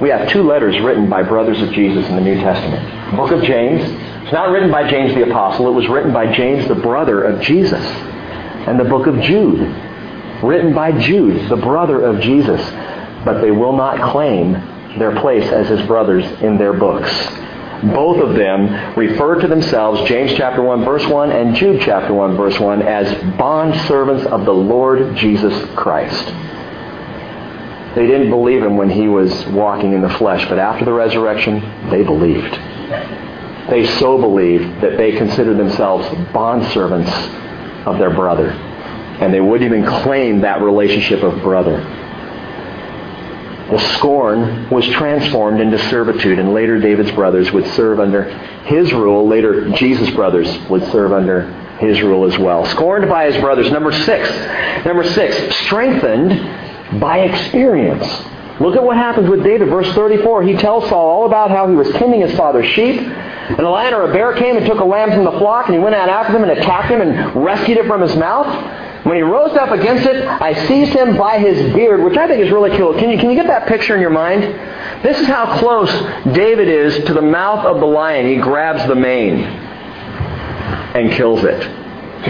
We have two letters written by brothers of Jesus in the New Testament. Book of James. It's not written by James the Apostle. It was written by James, the brother of Jesus. And the book of Jude. Written by Jude, the brother of Jesus. But they will not claim their place as his brothers in their books. Both of them refer to themselves, James chapter 1 verse 1 and Jude chapter 1 verse 1, as bond servants of the Lord Jesus Christ. They didn't believe him when he was walking in the flesh, but after the resurrection, they believed. They so believed that they considered themselves bondservants of their brother. And they wouldn't even claim that relationship of brother. The scorn was transformed into servitude, and later David's brothers would serve under his rule. Later, Jesus' brothers would serve under his rule as well. Scorned by his brothers. Number six. Number six. Strengthened by experience. Look at what happens with David. Verse 34, he tells Saul all about how he was tending his father's sheep. And a lion or a bear came and took a lamb from the flock, and he went out after them and attacked him and rescued it from his mouth. When he rose up against it, I seized him by his beard, which I think is really cool. Can you, can you get that picture in your mind? This is how close David is to the mouth of the lion. He grabs the mane and kills it.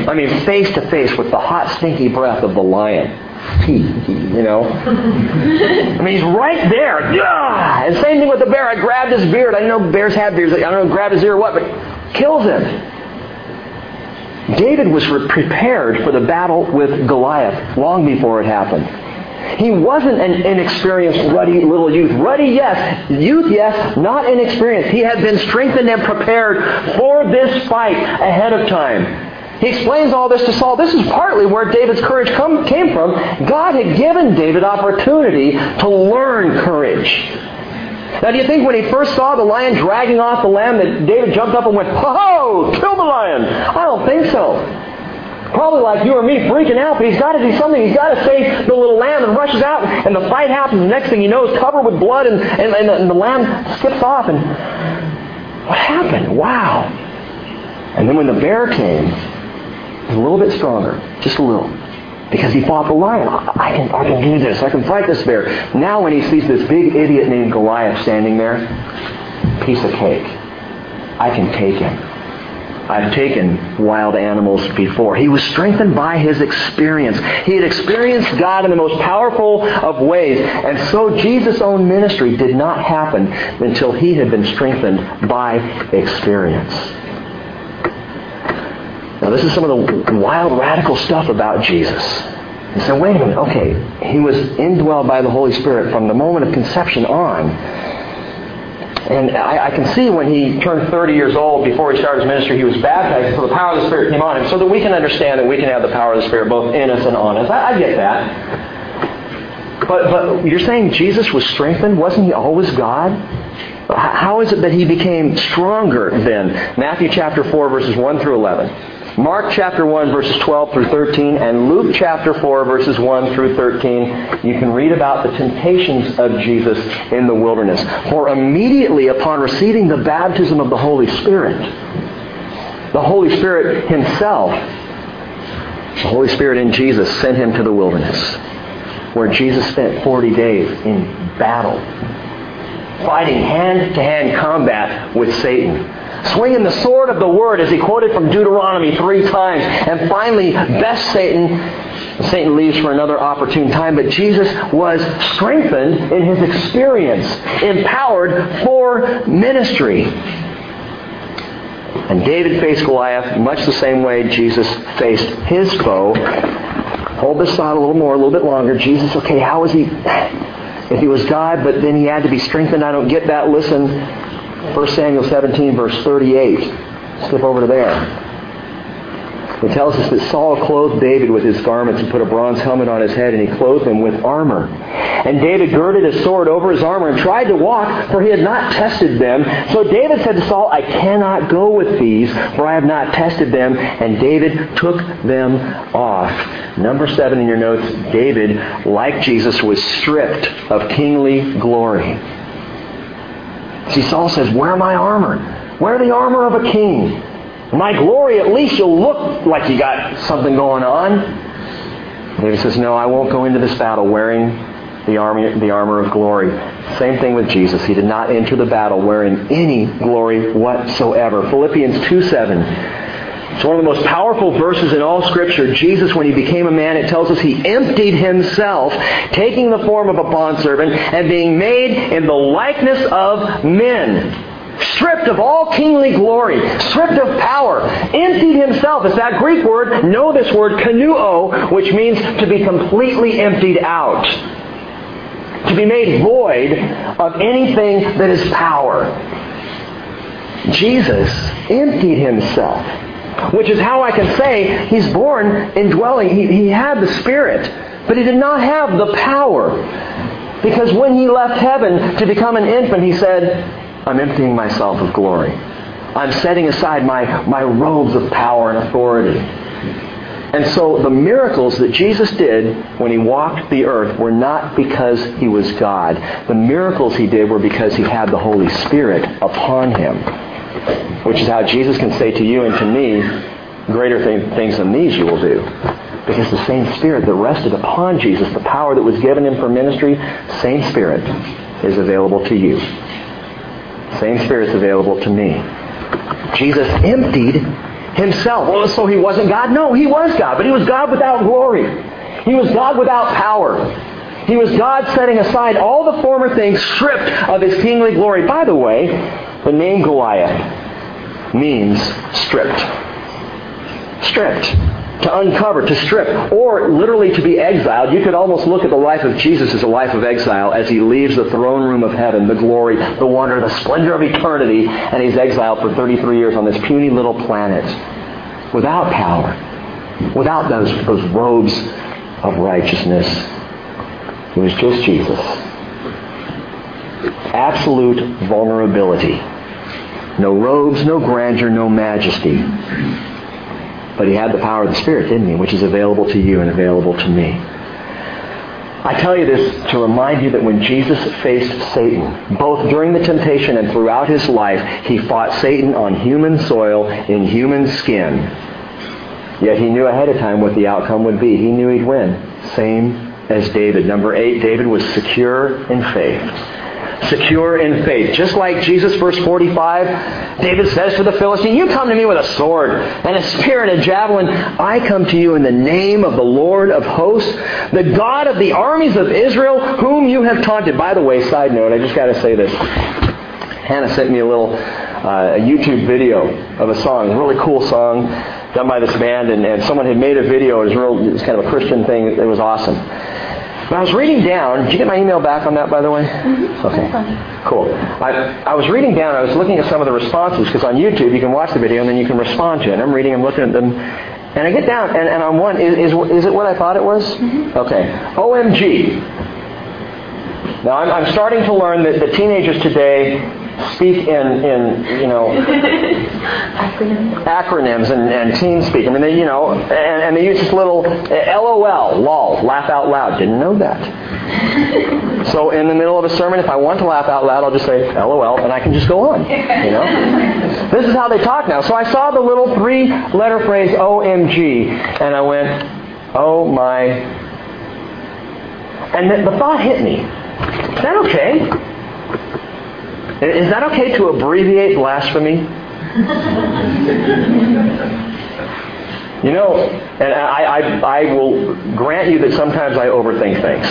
I mean, face to face with the hot, stinky breath of the lion you know. I mean, he's right there. Yeah. And same thing with the bear. I grabbed his beard. I know bears have beards. I don't know, grabbed his ear or what, but kills him. David was prepared for the battle with Goliath long before it happened. He wasn't an inexperienced, ruddy little youth. Ruddy, yes. Youth, yes. Not inexperienced. He had been strengthened and prepared for this fight ahead of time. He explains all this to Saul. This is partly where David's courage come, came from. God had given David opportunity to learn courage. Now, do you think when he first saw the lion dragging off the lamb that David jumped up and went, Ho! ho, Kill the lion! I don't think so. Probably like you or me freaking out, but he's got to do something. He's got to save the little lamb and rushes out, and the fight happens. The next thing you know is covered with blood, and, and, and, the, and the lamb skips off. And what happened? Wow. And then when the bear came, a little bit stronger, just a little. because he fought the lion. I can, I can do this. I can fight this bear. Now when he sees this big idiot named Goliath standing there, piece of cake. I can take him. I've taken wild animals before. He was strengthened by his experience. He had experienced God in the most powerful of ways. And so Jesus' own ministry did not happen until he had been strengthened by experience. Now, this is some of the wild, radical stuff about Jesus. You say, wait a minute, okay, he was indwelled by the Holy Spirit from the moment of conception on. And I, I, can see when he turned 30 years old, before he started his ministry, he was baptized, so the power of the Spirit came on him, so that we can understand that we can have the power of the Spirit both in us and on us. I, I get that. But, but you're saying Jesus was strengthened? Wasn't he always God? How is it that he became stronger then? Matthew chapter 4, verses 1 through 11. Mark chapter 1 verses 12 through 13 and Luke chapter 4 verses 1 through 13, you can read about the temptations of Jesus in the wilderness. For immediately upon receiving the baptism of the Holy Spirit, the Holy Spirit himself, the Holy Spirit in Jesus sent him to the wilderness, where Jesus spent 40 days in battle, fighting hand-to-hand combat with Satan swinging the sword of the word as he quoted from Deuteronomy three times. And finally, best Satan. Satan leaves for another opportune time, but Jesus was strengthened in his experience, empowered for ministry. And David faced Goliath much the same way Jesus faced his foe. Hold this thought a little more, a little bit longer. Jesus, okay, how was he? If he was God, but then he had to be strengthened, I don't get that. Listen, 1 Samuel 17, verse 38. Skip over to there. It tells us that Saul clothed David with his garments and put a bronze helmet on his head, and he clothed him with armor. And David girded his sword over his armor and tried to walk, for he had not tested them. So David said to Saul, I cannot go with these, for I have not tested them. And David took them off. Number seven in your notes, David, like Jesus, was stripped of kingly glory. See, Saul says, Wear my armor. Wear the armor of a king. My glory, at least you'll look like you got something going on. David says, No, I won't go into this battle wearing the armor, the armor of glory. Same thing with Jesus. He did not enter the battle wearing any glory whatsoever. Philippians 2 7. It's one of the most powerful verses in all Scripture. Jesus, when he became a man, it tells us he emptied himself, taking the form of a bondservant and being made in the likeness of men stripped of all kingly glory, stripped of power, emptied himself. It's that Greek word, know this word, kanuo, which means to be completely emptied out. To be made void of anything that is power. Jesus emptied himself which is how I can say he's born indwelling. He, he had the Spirit, but he did not have the power. Because when he left heaven to become an infant, he said, I'm emptying myself of glory. I'm setting aside my, my robes of power and authority. And so the miracles that Jesus did when he walked the earth were not because he was God. The miracles he did were because he had the Holy Spirit upon him. Which is how Jesus can say to you and to me, greater th- things than these you will do. Because the same Spirit that rested upon Jesus, the power that was given him for ministry, same Spirit is available to you. Same Spirit's available to me. Jesus emptied himself. Well, so he wasn't God? No, he was God, but he was God without glory. He was God without power. He was God setting aside all the former things, stripped of his kingly glory. By the way, the name Goliath means stripped. Stripped. To uncover, to strip, or literally to be exiled. You could almost look at the life of Jesus as a life of exile as he leaves the throne room of heaven, the glory, the wonder, the splendor of eternity, and he's exiled for 33 years on this puny little planet without power, without those, those robes of righteousness. It was just Jesus. Absolute vulnerability. No robes, no grandeur, no majesty. But he had the power of the Spirit, didn't he? Which is available to you and available to me. I tell you this to remind you that when Jesus faced Satan, both during the temptation and throughout his life, he fought Satan on human soil in human skin. Yet he knew ahead of time what the outcome would be. He knew he'd win. Same as David. Number eight, David was secure in faith secure in faith. Just like Jesus, verse 45, David says to the Philistine, You come to me with a sword and a spear and a javelin. I come to you in the name of the Lord of hosts, the God of the armies of Israel, whom you have taunted. By the way, side note, I just got to say this. Hannah sent me a little uh, YouTube video of a song, a really cool song done by this band, and, and someone had made a video. It was real, it was kind of a Christian thing. It was awesome. But I was reading down. Did you get my email back on that, by the way? Mm-hmm. Okay. Cool. I, I was reading down. I was looking at some of the responses because on YouTube you can watch the video and then you can respond to it. And I'm reading. I'm looking at them. And I get down, and, and on one, is, is, is it what I thought it was? Mm-hmm. Okay. OMG. Now, I'm, I'm starting to learn that the teenagers today speak in, in you know, Acronyms. acronyms and, and team speak. I mean, they, you know, and, and they use this little uh, LOL, lol, laugh out loud. Didn't know that. So in the middle of a sermon, if I want to laugh out loud, I'll just say LOL, and I can just go on. You know, this is how they talk now. So I saw the little three-letter phrase OMG, and I went, Oh my. And the, the thought hit me. Is that okay? Is that okay to abbreviate blasphemy? You know, and I, I, I will grant you that sometimes I overthink things.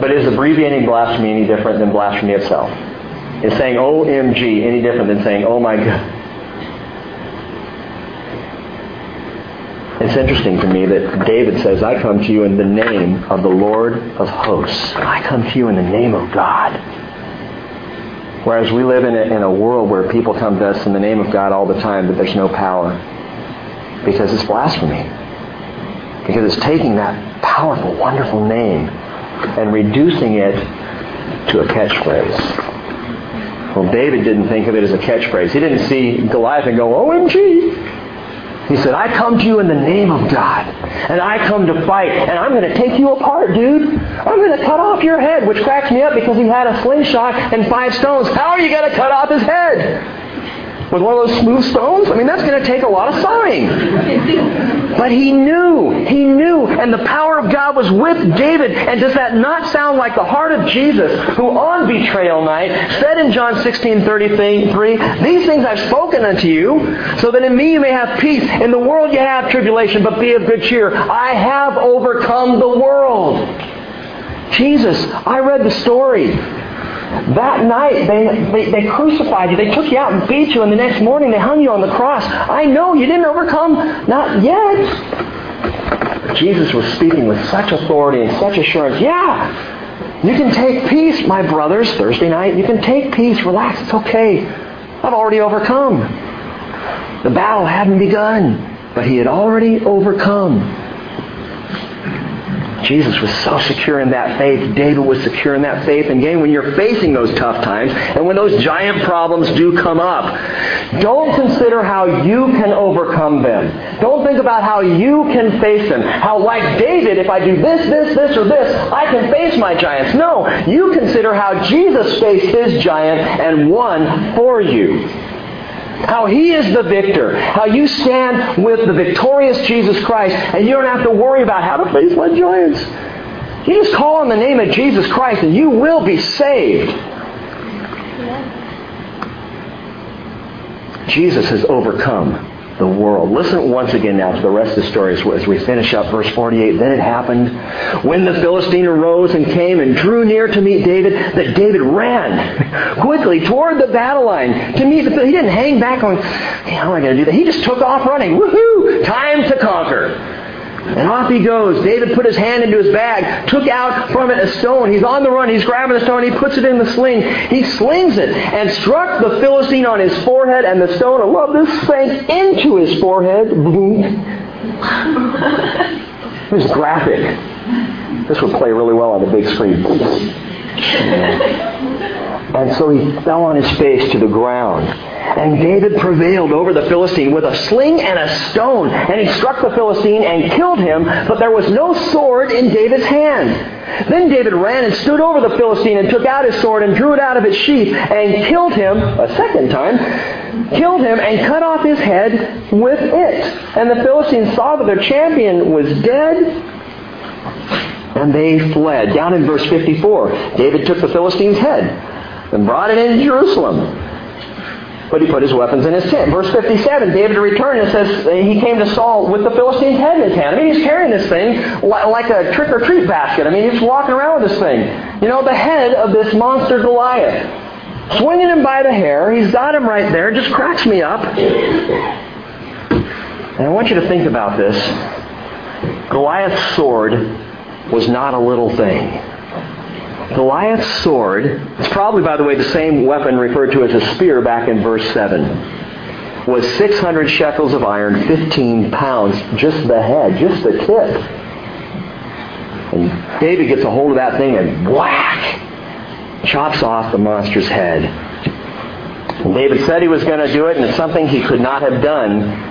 But is abbreviating blasphemy any different than blasphemy itself? Is saying OMG any different than saying, oh my God? It's interesting to me that David says, I come to you in the name of the Lord of hosts. I come to you in the name of God. Whereas we live in a, in a world where people come to us in the name of God all the time, but there's no power. Because it's blasphemy. Because it's taking that powerful, wonderful name and reducing it to a catchphrase. Well, David didn't think of it as a catchphrase. He didn't see Goliath and go, OMG. He said, I come to you in the name of God, and I come to fight, and I'm going to take you apart, dude. I'm going to cut off your head, which cracks me up because he had a slingshot and five stones. How are you going to cut off his head? With one of those smooth stones? I mean, that's going to take a lot of sawing. But he knew, he knew, and the power of God was with David. And does that not sound like the heart of Jesus, who on betrayal night said in John 16, 33, These things I've spoken unto you, so that in me you may have peace. In the world you have tribulation, but be of good cheer. I have overcome the world. Jesus, I read the story. That night, they, they, they, crucified you. They took you out and beat you, and the next morning they hung you on the cross. I know you didn't overcome. Not yet. Jesus was speaking with such authority and such assurance. Yeah, you can take peace, my brothers, Thursday night. You can take peace. Relax. It's okay. I've already overcome. The battle hadn't begun, but he had already overcome. Jesus was so secure in that faith. David was secure in that faith. And again, when you're facing those tough times and when those giant problems do come up, don't consider how you can overcome them. Don't think about how you can face them. How, like David, if I do this, this, this, or this, I can face my giants. No, you consider how Jesus faced his giant and won for you how he is the victor, how you stand with the victorious Jesus Christ, and you don't have to worry about how to face my giants. You just call on the name of Jesus Christ and you will be saved. Jesus has overcome the world. Listen once again now to the rest of the story as we finish up verse 48. Then it happened when the Philistine arose and came and drew near to meet David that David ran quickly toward the battle line to meet the Philistine. He didn't hang back on, hey, how am I going to do that? He just took off running. Woohoo! Time to conquer. And off he goes. David put his hand into his bag, took out from it a stone. He's on the run. He's grabbing the stone. He puts it in the sling. He slings it and struck the Philistine on his forehead, and the stone, I love this, sank into his forehead. It was graphic. This would play really well on the big screen. And so he fell on his face to the ground. And David prevailed over the Philistine with a sling and a stone. And he struck the Philistine and killed him, but there was no sword in David's hand. Then David ran and stood over the Philistine and took out his sword and drew it out of its sheath and killed him a second time, killed him and cut off his head with it. And the Philistines saw that their champion was dead and they fled. Down in verse 54, David took the Philistine's head and brought it into Jerusalem. But he put his weapons in his tent. Verse 57, David returned and says he came to Saul with the Philistine's head in his hand. I mean, he's carrying this thing like a trick or treat basket. I mean, he's walking around with this thing. You know, the head of this monster Goliath. Swinging him by the hair. He's got him right there. Just cracks me up. And I want you to think about this. Goliath's sword was not a little thing. Goliath's sword is probably, by the way, the same weapon referred to as a spear back in verse 7. Was 600 shekels of iron, 15 pounds, just the head, just the tip. And David gets a hold of that thing and whack! Chops off the monster's head. And David said he was going to do it, and it's something he could not have done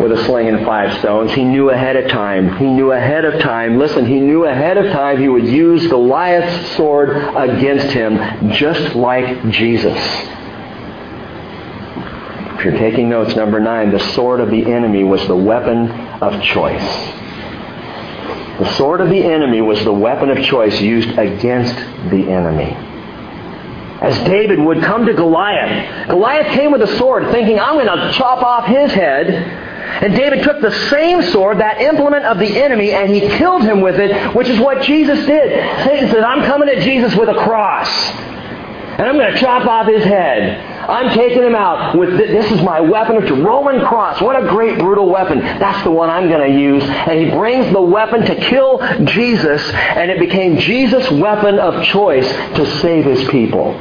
with a sling and five stones. He knew ahead of time. He knew ahead of time. Listen, he knew ahead of time he would use Goliath's sword against him, just like Jesus. If you're taking notes, number nine, the sword of the enemy was the weapon of choice. The sword of the enemy was the weapon of choice used against the enemy as David would come to Goliath. Goliath came with a sword thinking, I'm going to chop off his head. And David took the same sword, that implement of the enemy, and he killed him with it, which is what Jesus did. Satan said, I'm coming at Jesus with a cross. And I'm going to chop off his head. I'm taking him out with this is my weapon, it's a Roman cross. What a great brutal weapon. That's the one I'm going to use. And he brings the weapon to kill Jesus, and it became Jesus' weapon of choice to save his people.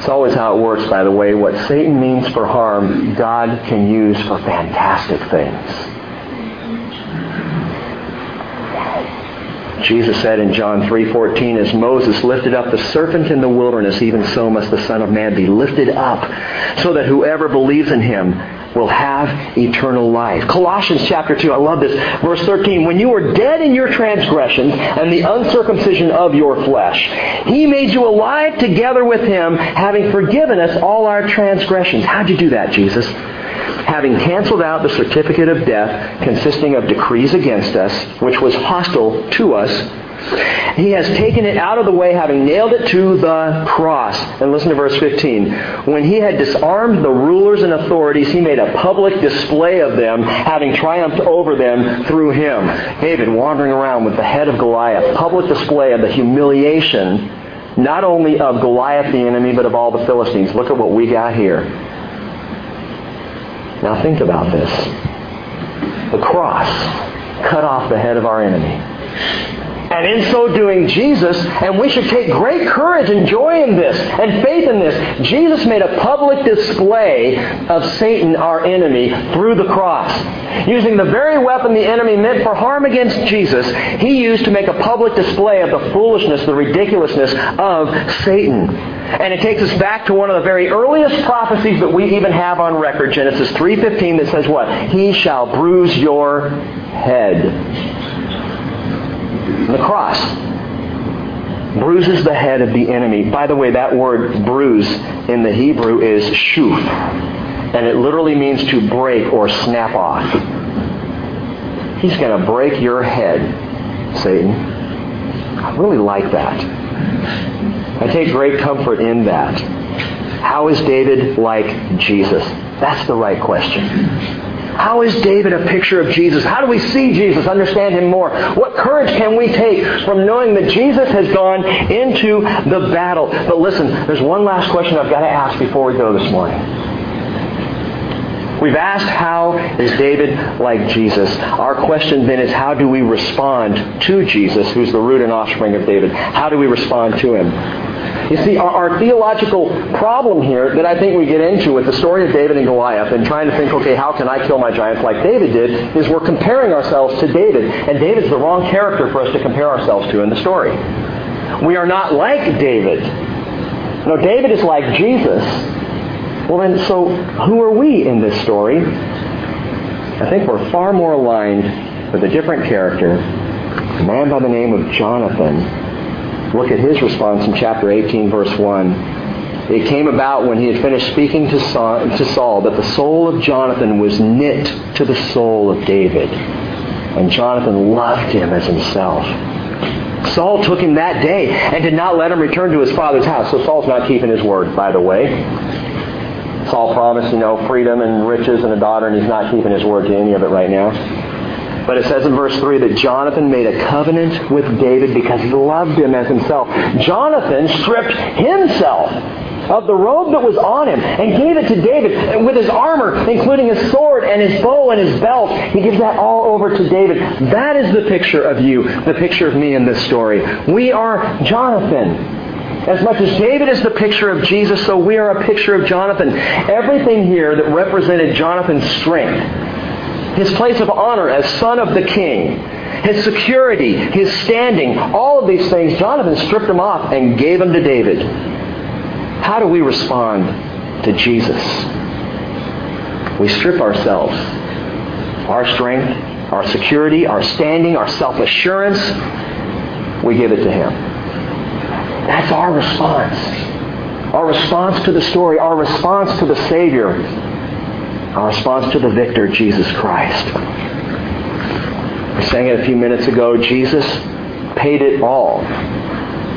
It's always how it works, by the way. What Satan means for harm, God can use for fantastic things. Jesus said in John 3:14 as Moses lifted up the serpent in the wilderness even so must the son of man be lifted up so that whoever believes in him will have eternal life. Colossians chapter 2, I love this. Verse 13, when you were dead in your transgressions and the uncircumcision of your flesh, he made you alive together with him, having forgiven us all our transgressions. How'd you do that, Jesus? having canceled out the certificate of death consisting of decrees against us, which was hostile to us, he has taken it out of the way, having nailed it to the cross. And listen to verse 15. When he had disarmed the rulers and authorities, he made a public display of them, having triumphed over them through him. David wandering around with the head of Goliath, public display of the humiliation not only of Goliath the enemy, but of all the Philistines. Look at what we got here. Now think about this. The cross cut off the head of our enemy. And in so doing, Jesus, and we should take great courage and joy in this and faith in this. Jesus made a public display of Satan, our enemy, through the cross. Using the very weapon the enemy meant for harm against Jesus, he used to make a public display of the foolishness, the ridiculousness of Satan. And it takes us back to one of the very earliest prophecies that we even have on record, Genesis 3.15, that says what? He shall bruise your head the cross bruises the head of the enemy. By the way, that word bruise in the Hebrew is shuf, and it literally means to break or snap off. He's going to break your head, Satan. I really like that. I take great comfort in that. How is David like Jesus? That's the right question. How is David a picture of Jesus? How do we see Jesus, understand him more? What courage can we take from knowing that Jesus has gone into the battle? But listen, there's one last question I've got to ask before we go this morning. We've asked how is David like Jesus? Our question then is how do we respond to Jesus, who's the root and offspring of David? How do we respond to him? You see, our, our, theological problem here that I think we get into with the story of David and Goliath and trying to think, okay, how can I kill my giants like David did, is we're comparing ourselves to David. And David's the wrong character for us to compare ourselves to in the story. We are not like David. No, David is like Jesus. Well, then, so who are we in this story? I think we're far more aligned with a different character a man by the name of Jonathan. Look at his response in chapter 18, verse 1. It came about when he had finished speaking to Saul that the soul of Jonathan was knit to the soul of David. And Jonathan loved him as himself. Saul took him that day and did not let him return to his father's house. So Saul's not keeping his word, by the way. Saul promised, you know, freedom and riches and a daughter, and he's not keeping his word to any of it right now. But it says in verse 3 that Jonathan made a covenant with David because he loved him as himself. Jonathan stripped himself of the robe that was on him and gave it to David with his armor, including his sword and his bow and his belt. He gives that all over to David. That is the picture of you, the picture of me in this story. We are Jonathan. As much as David is the picture of Jesus, so we are a picture of Jonathan. Everything here that represented Jonathan's strength, his place of honor as son of the king, his security, his standing, all of these things, Jonathan stripped them off and gave them to David. How do we respond to Jesus? We strip ourselves, our strength, our security, our standing, our self-assurance, we give it to Him. That's our response. Our response to the story, our response to the Savior, our response to the victor, Jesus Christ. We sang it a few minutes ago. Jesus paid it all.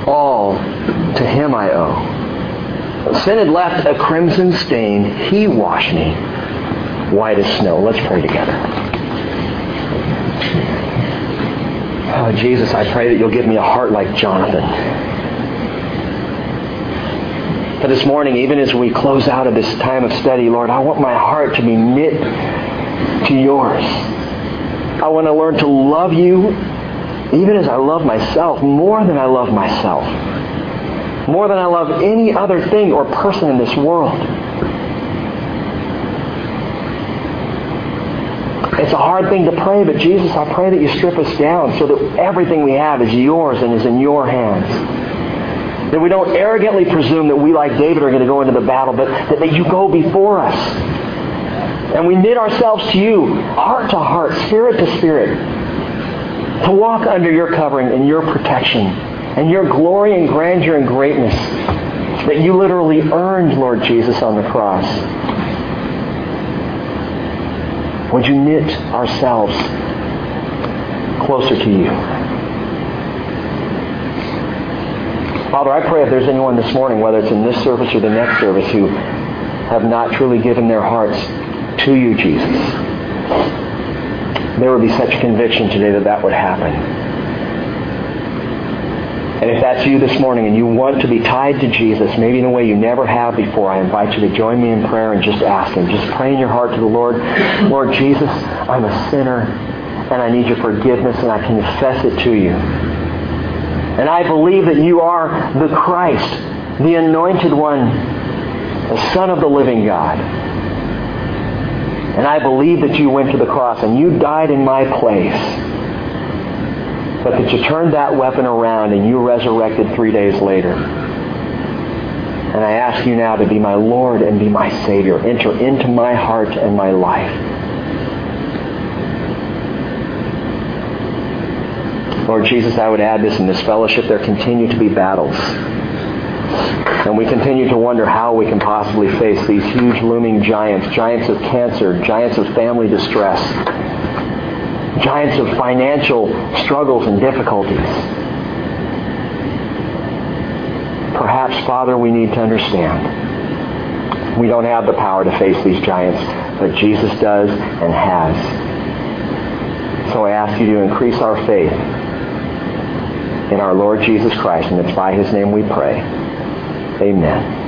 All to Him I owe. Sin had left a crimson stain. He washed me white as snow. Let's pray together. Oh, Jesus, I pray that you'll give me a heart like Jonathan. But this morning, even as we close out of this time of study, Lord, I want my heart to be knit to yours. I want to learn to love you even as I love myself more than I love myself more than I love any other thing or person in this world. It's a hard thing to pray, but Jesus, I pray that you strip us down so that everything we have is yours and is in your hands. That we don't arrogantly presume that we, like David, are going to go into the battle, but that, you go before us. And we knit ourselves to you, heart to heart, spirit to spirit, to walk under your covering and your protection and your glory and grandeur and greatness that you literally earned, Lord Jesus, on the cross. Would you knit ourselves closer to you? Father, I pray if there's anyone this morning, whether it's in this service or the next service, who have not truly given their hearts to you, Jesus, there would be such conviction today that that would happen. And if that's you this morning and you want to be tied to Jesus, maybe in a way you never have before, I invite you to join me in prayer and just ask Him. Just pray in your heart to the Lord. Lord Jesus, I'm a sinner and I need your forgiveness and I confess it to you. And I believe that you are the Christ, the anointed one, the Son of the living God. And I believe that you went to the cross and you died in my place but that you turned that weapon around and you resurrected three days later. And I ask you now to be my Lord and be my Savior. Enter into my heart and my life. Lord Jesus, I would add this in this fellowship. There continue to be battles. And we continue to wonder how we can possibly face these huge looming giants, giants of cancer, giants of family distress, giants of financial struggles and difficulties. Perhaps, Father, we need to understand. We don't have the power to face these giants, but Jesus does and has. So I ask you to increase our faith in our Lord Jesus Christ, and it's by his name we pray. Amen.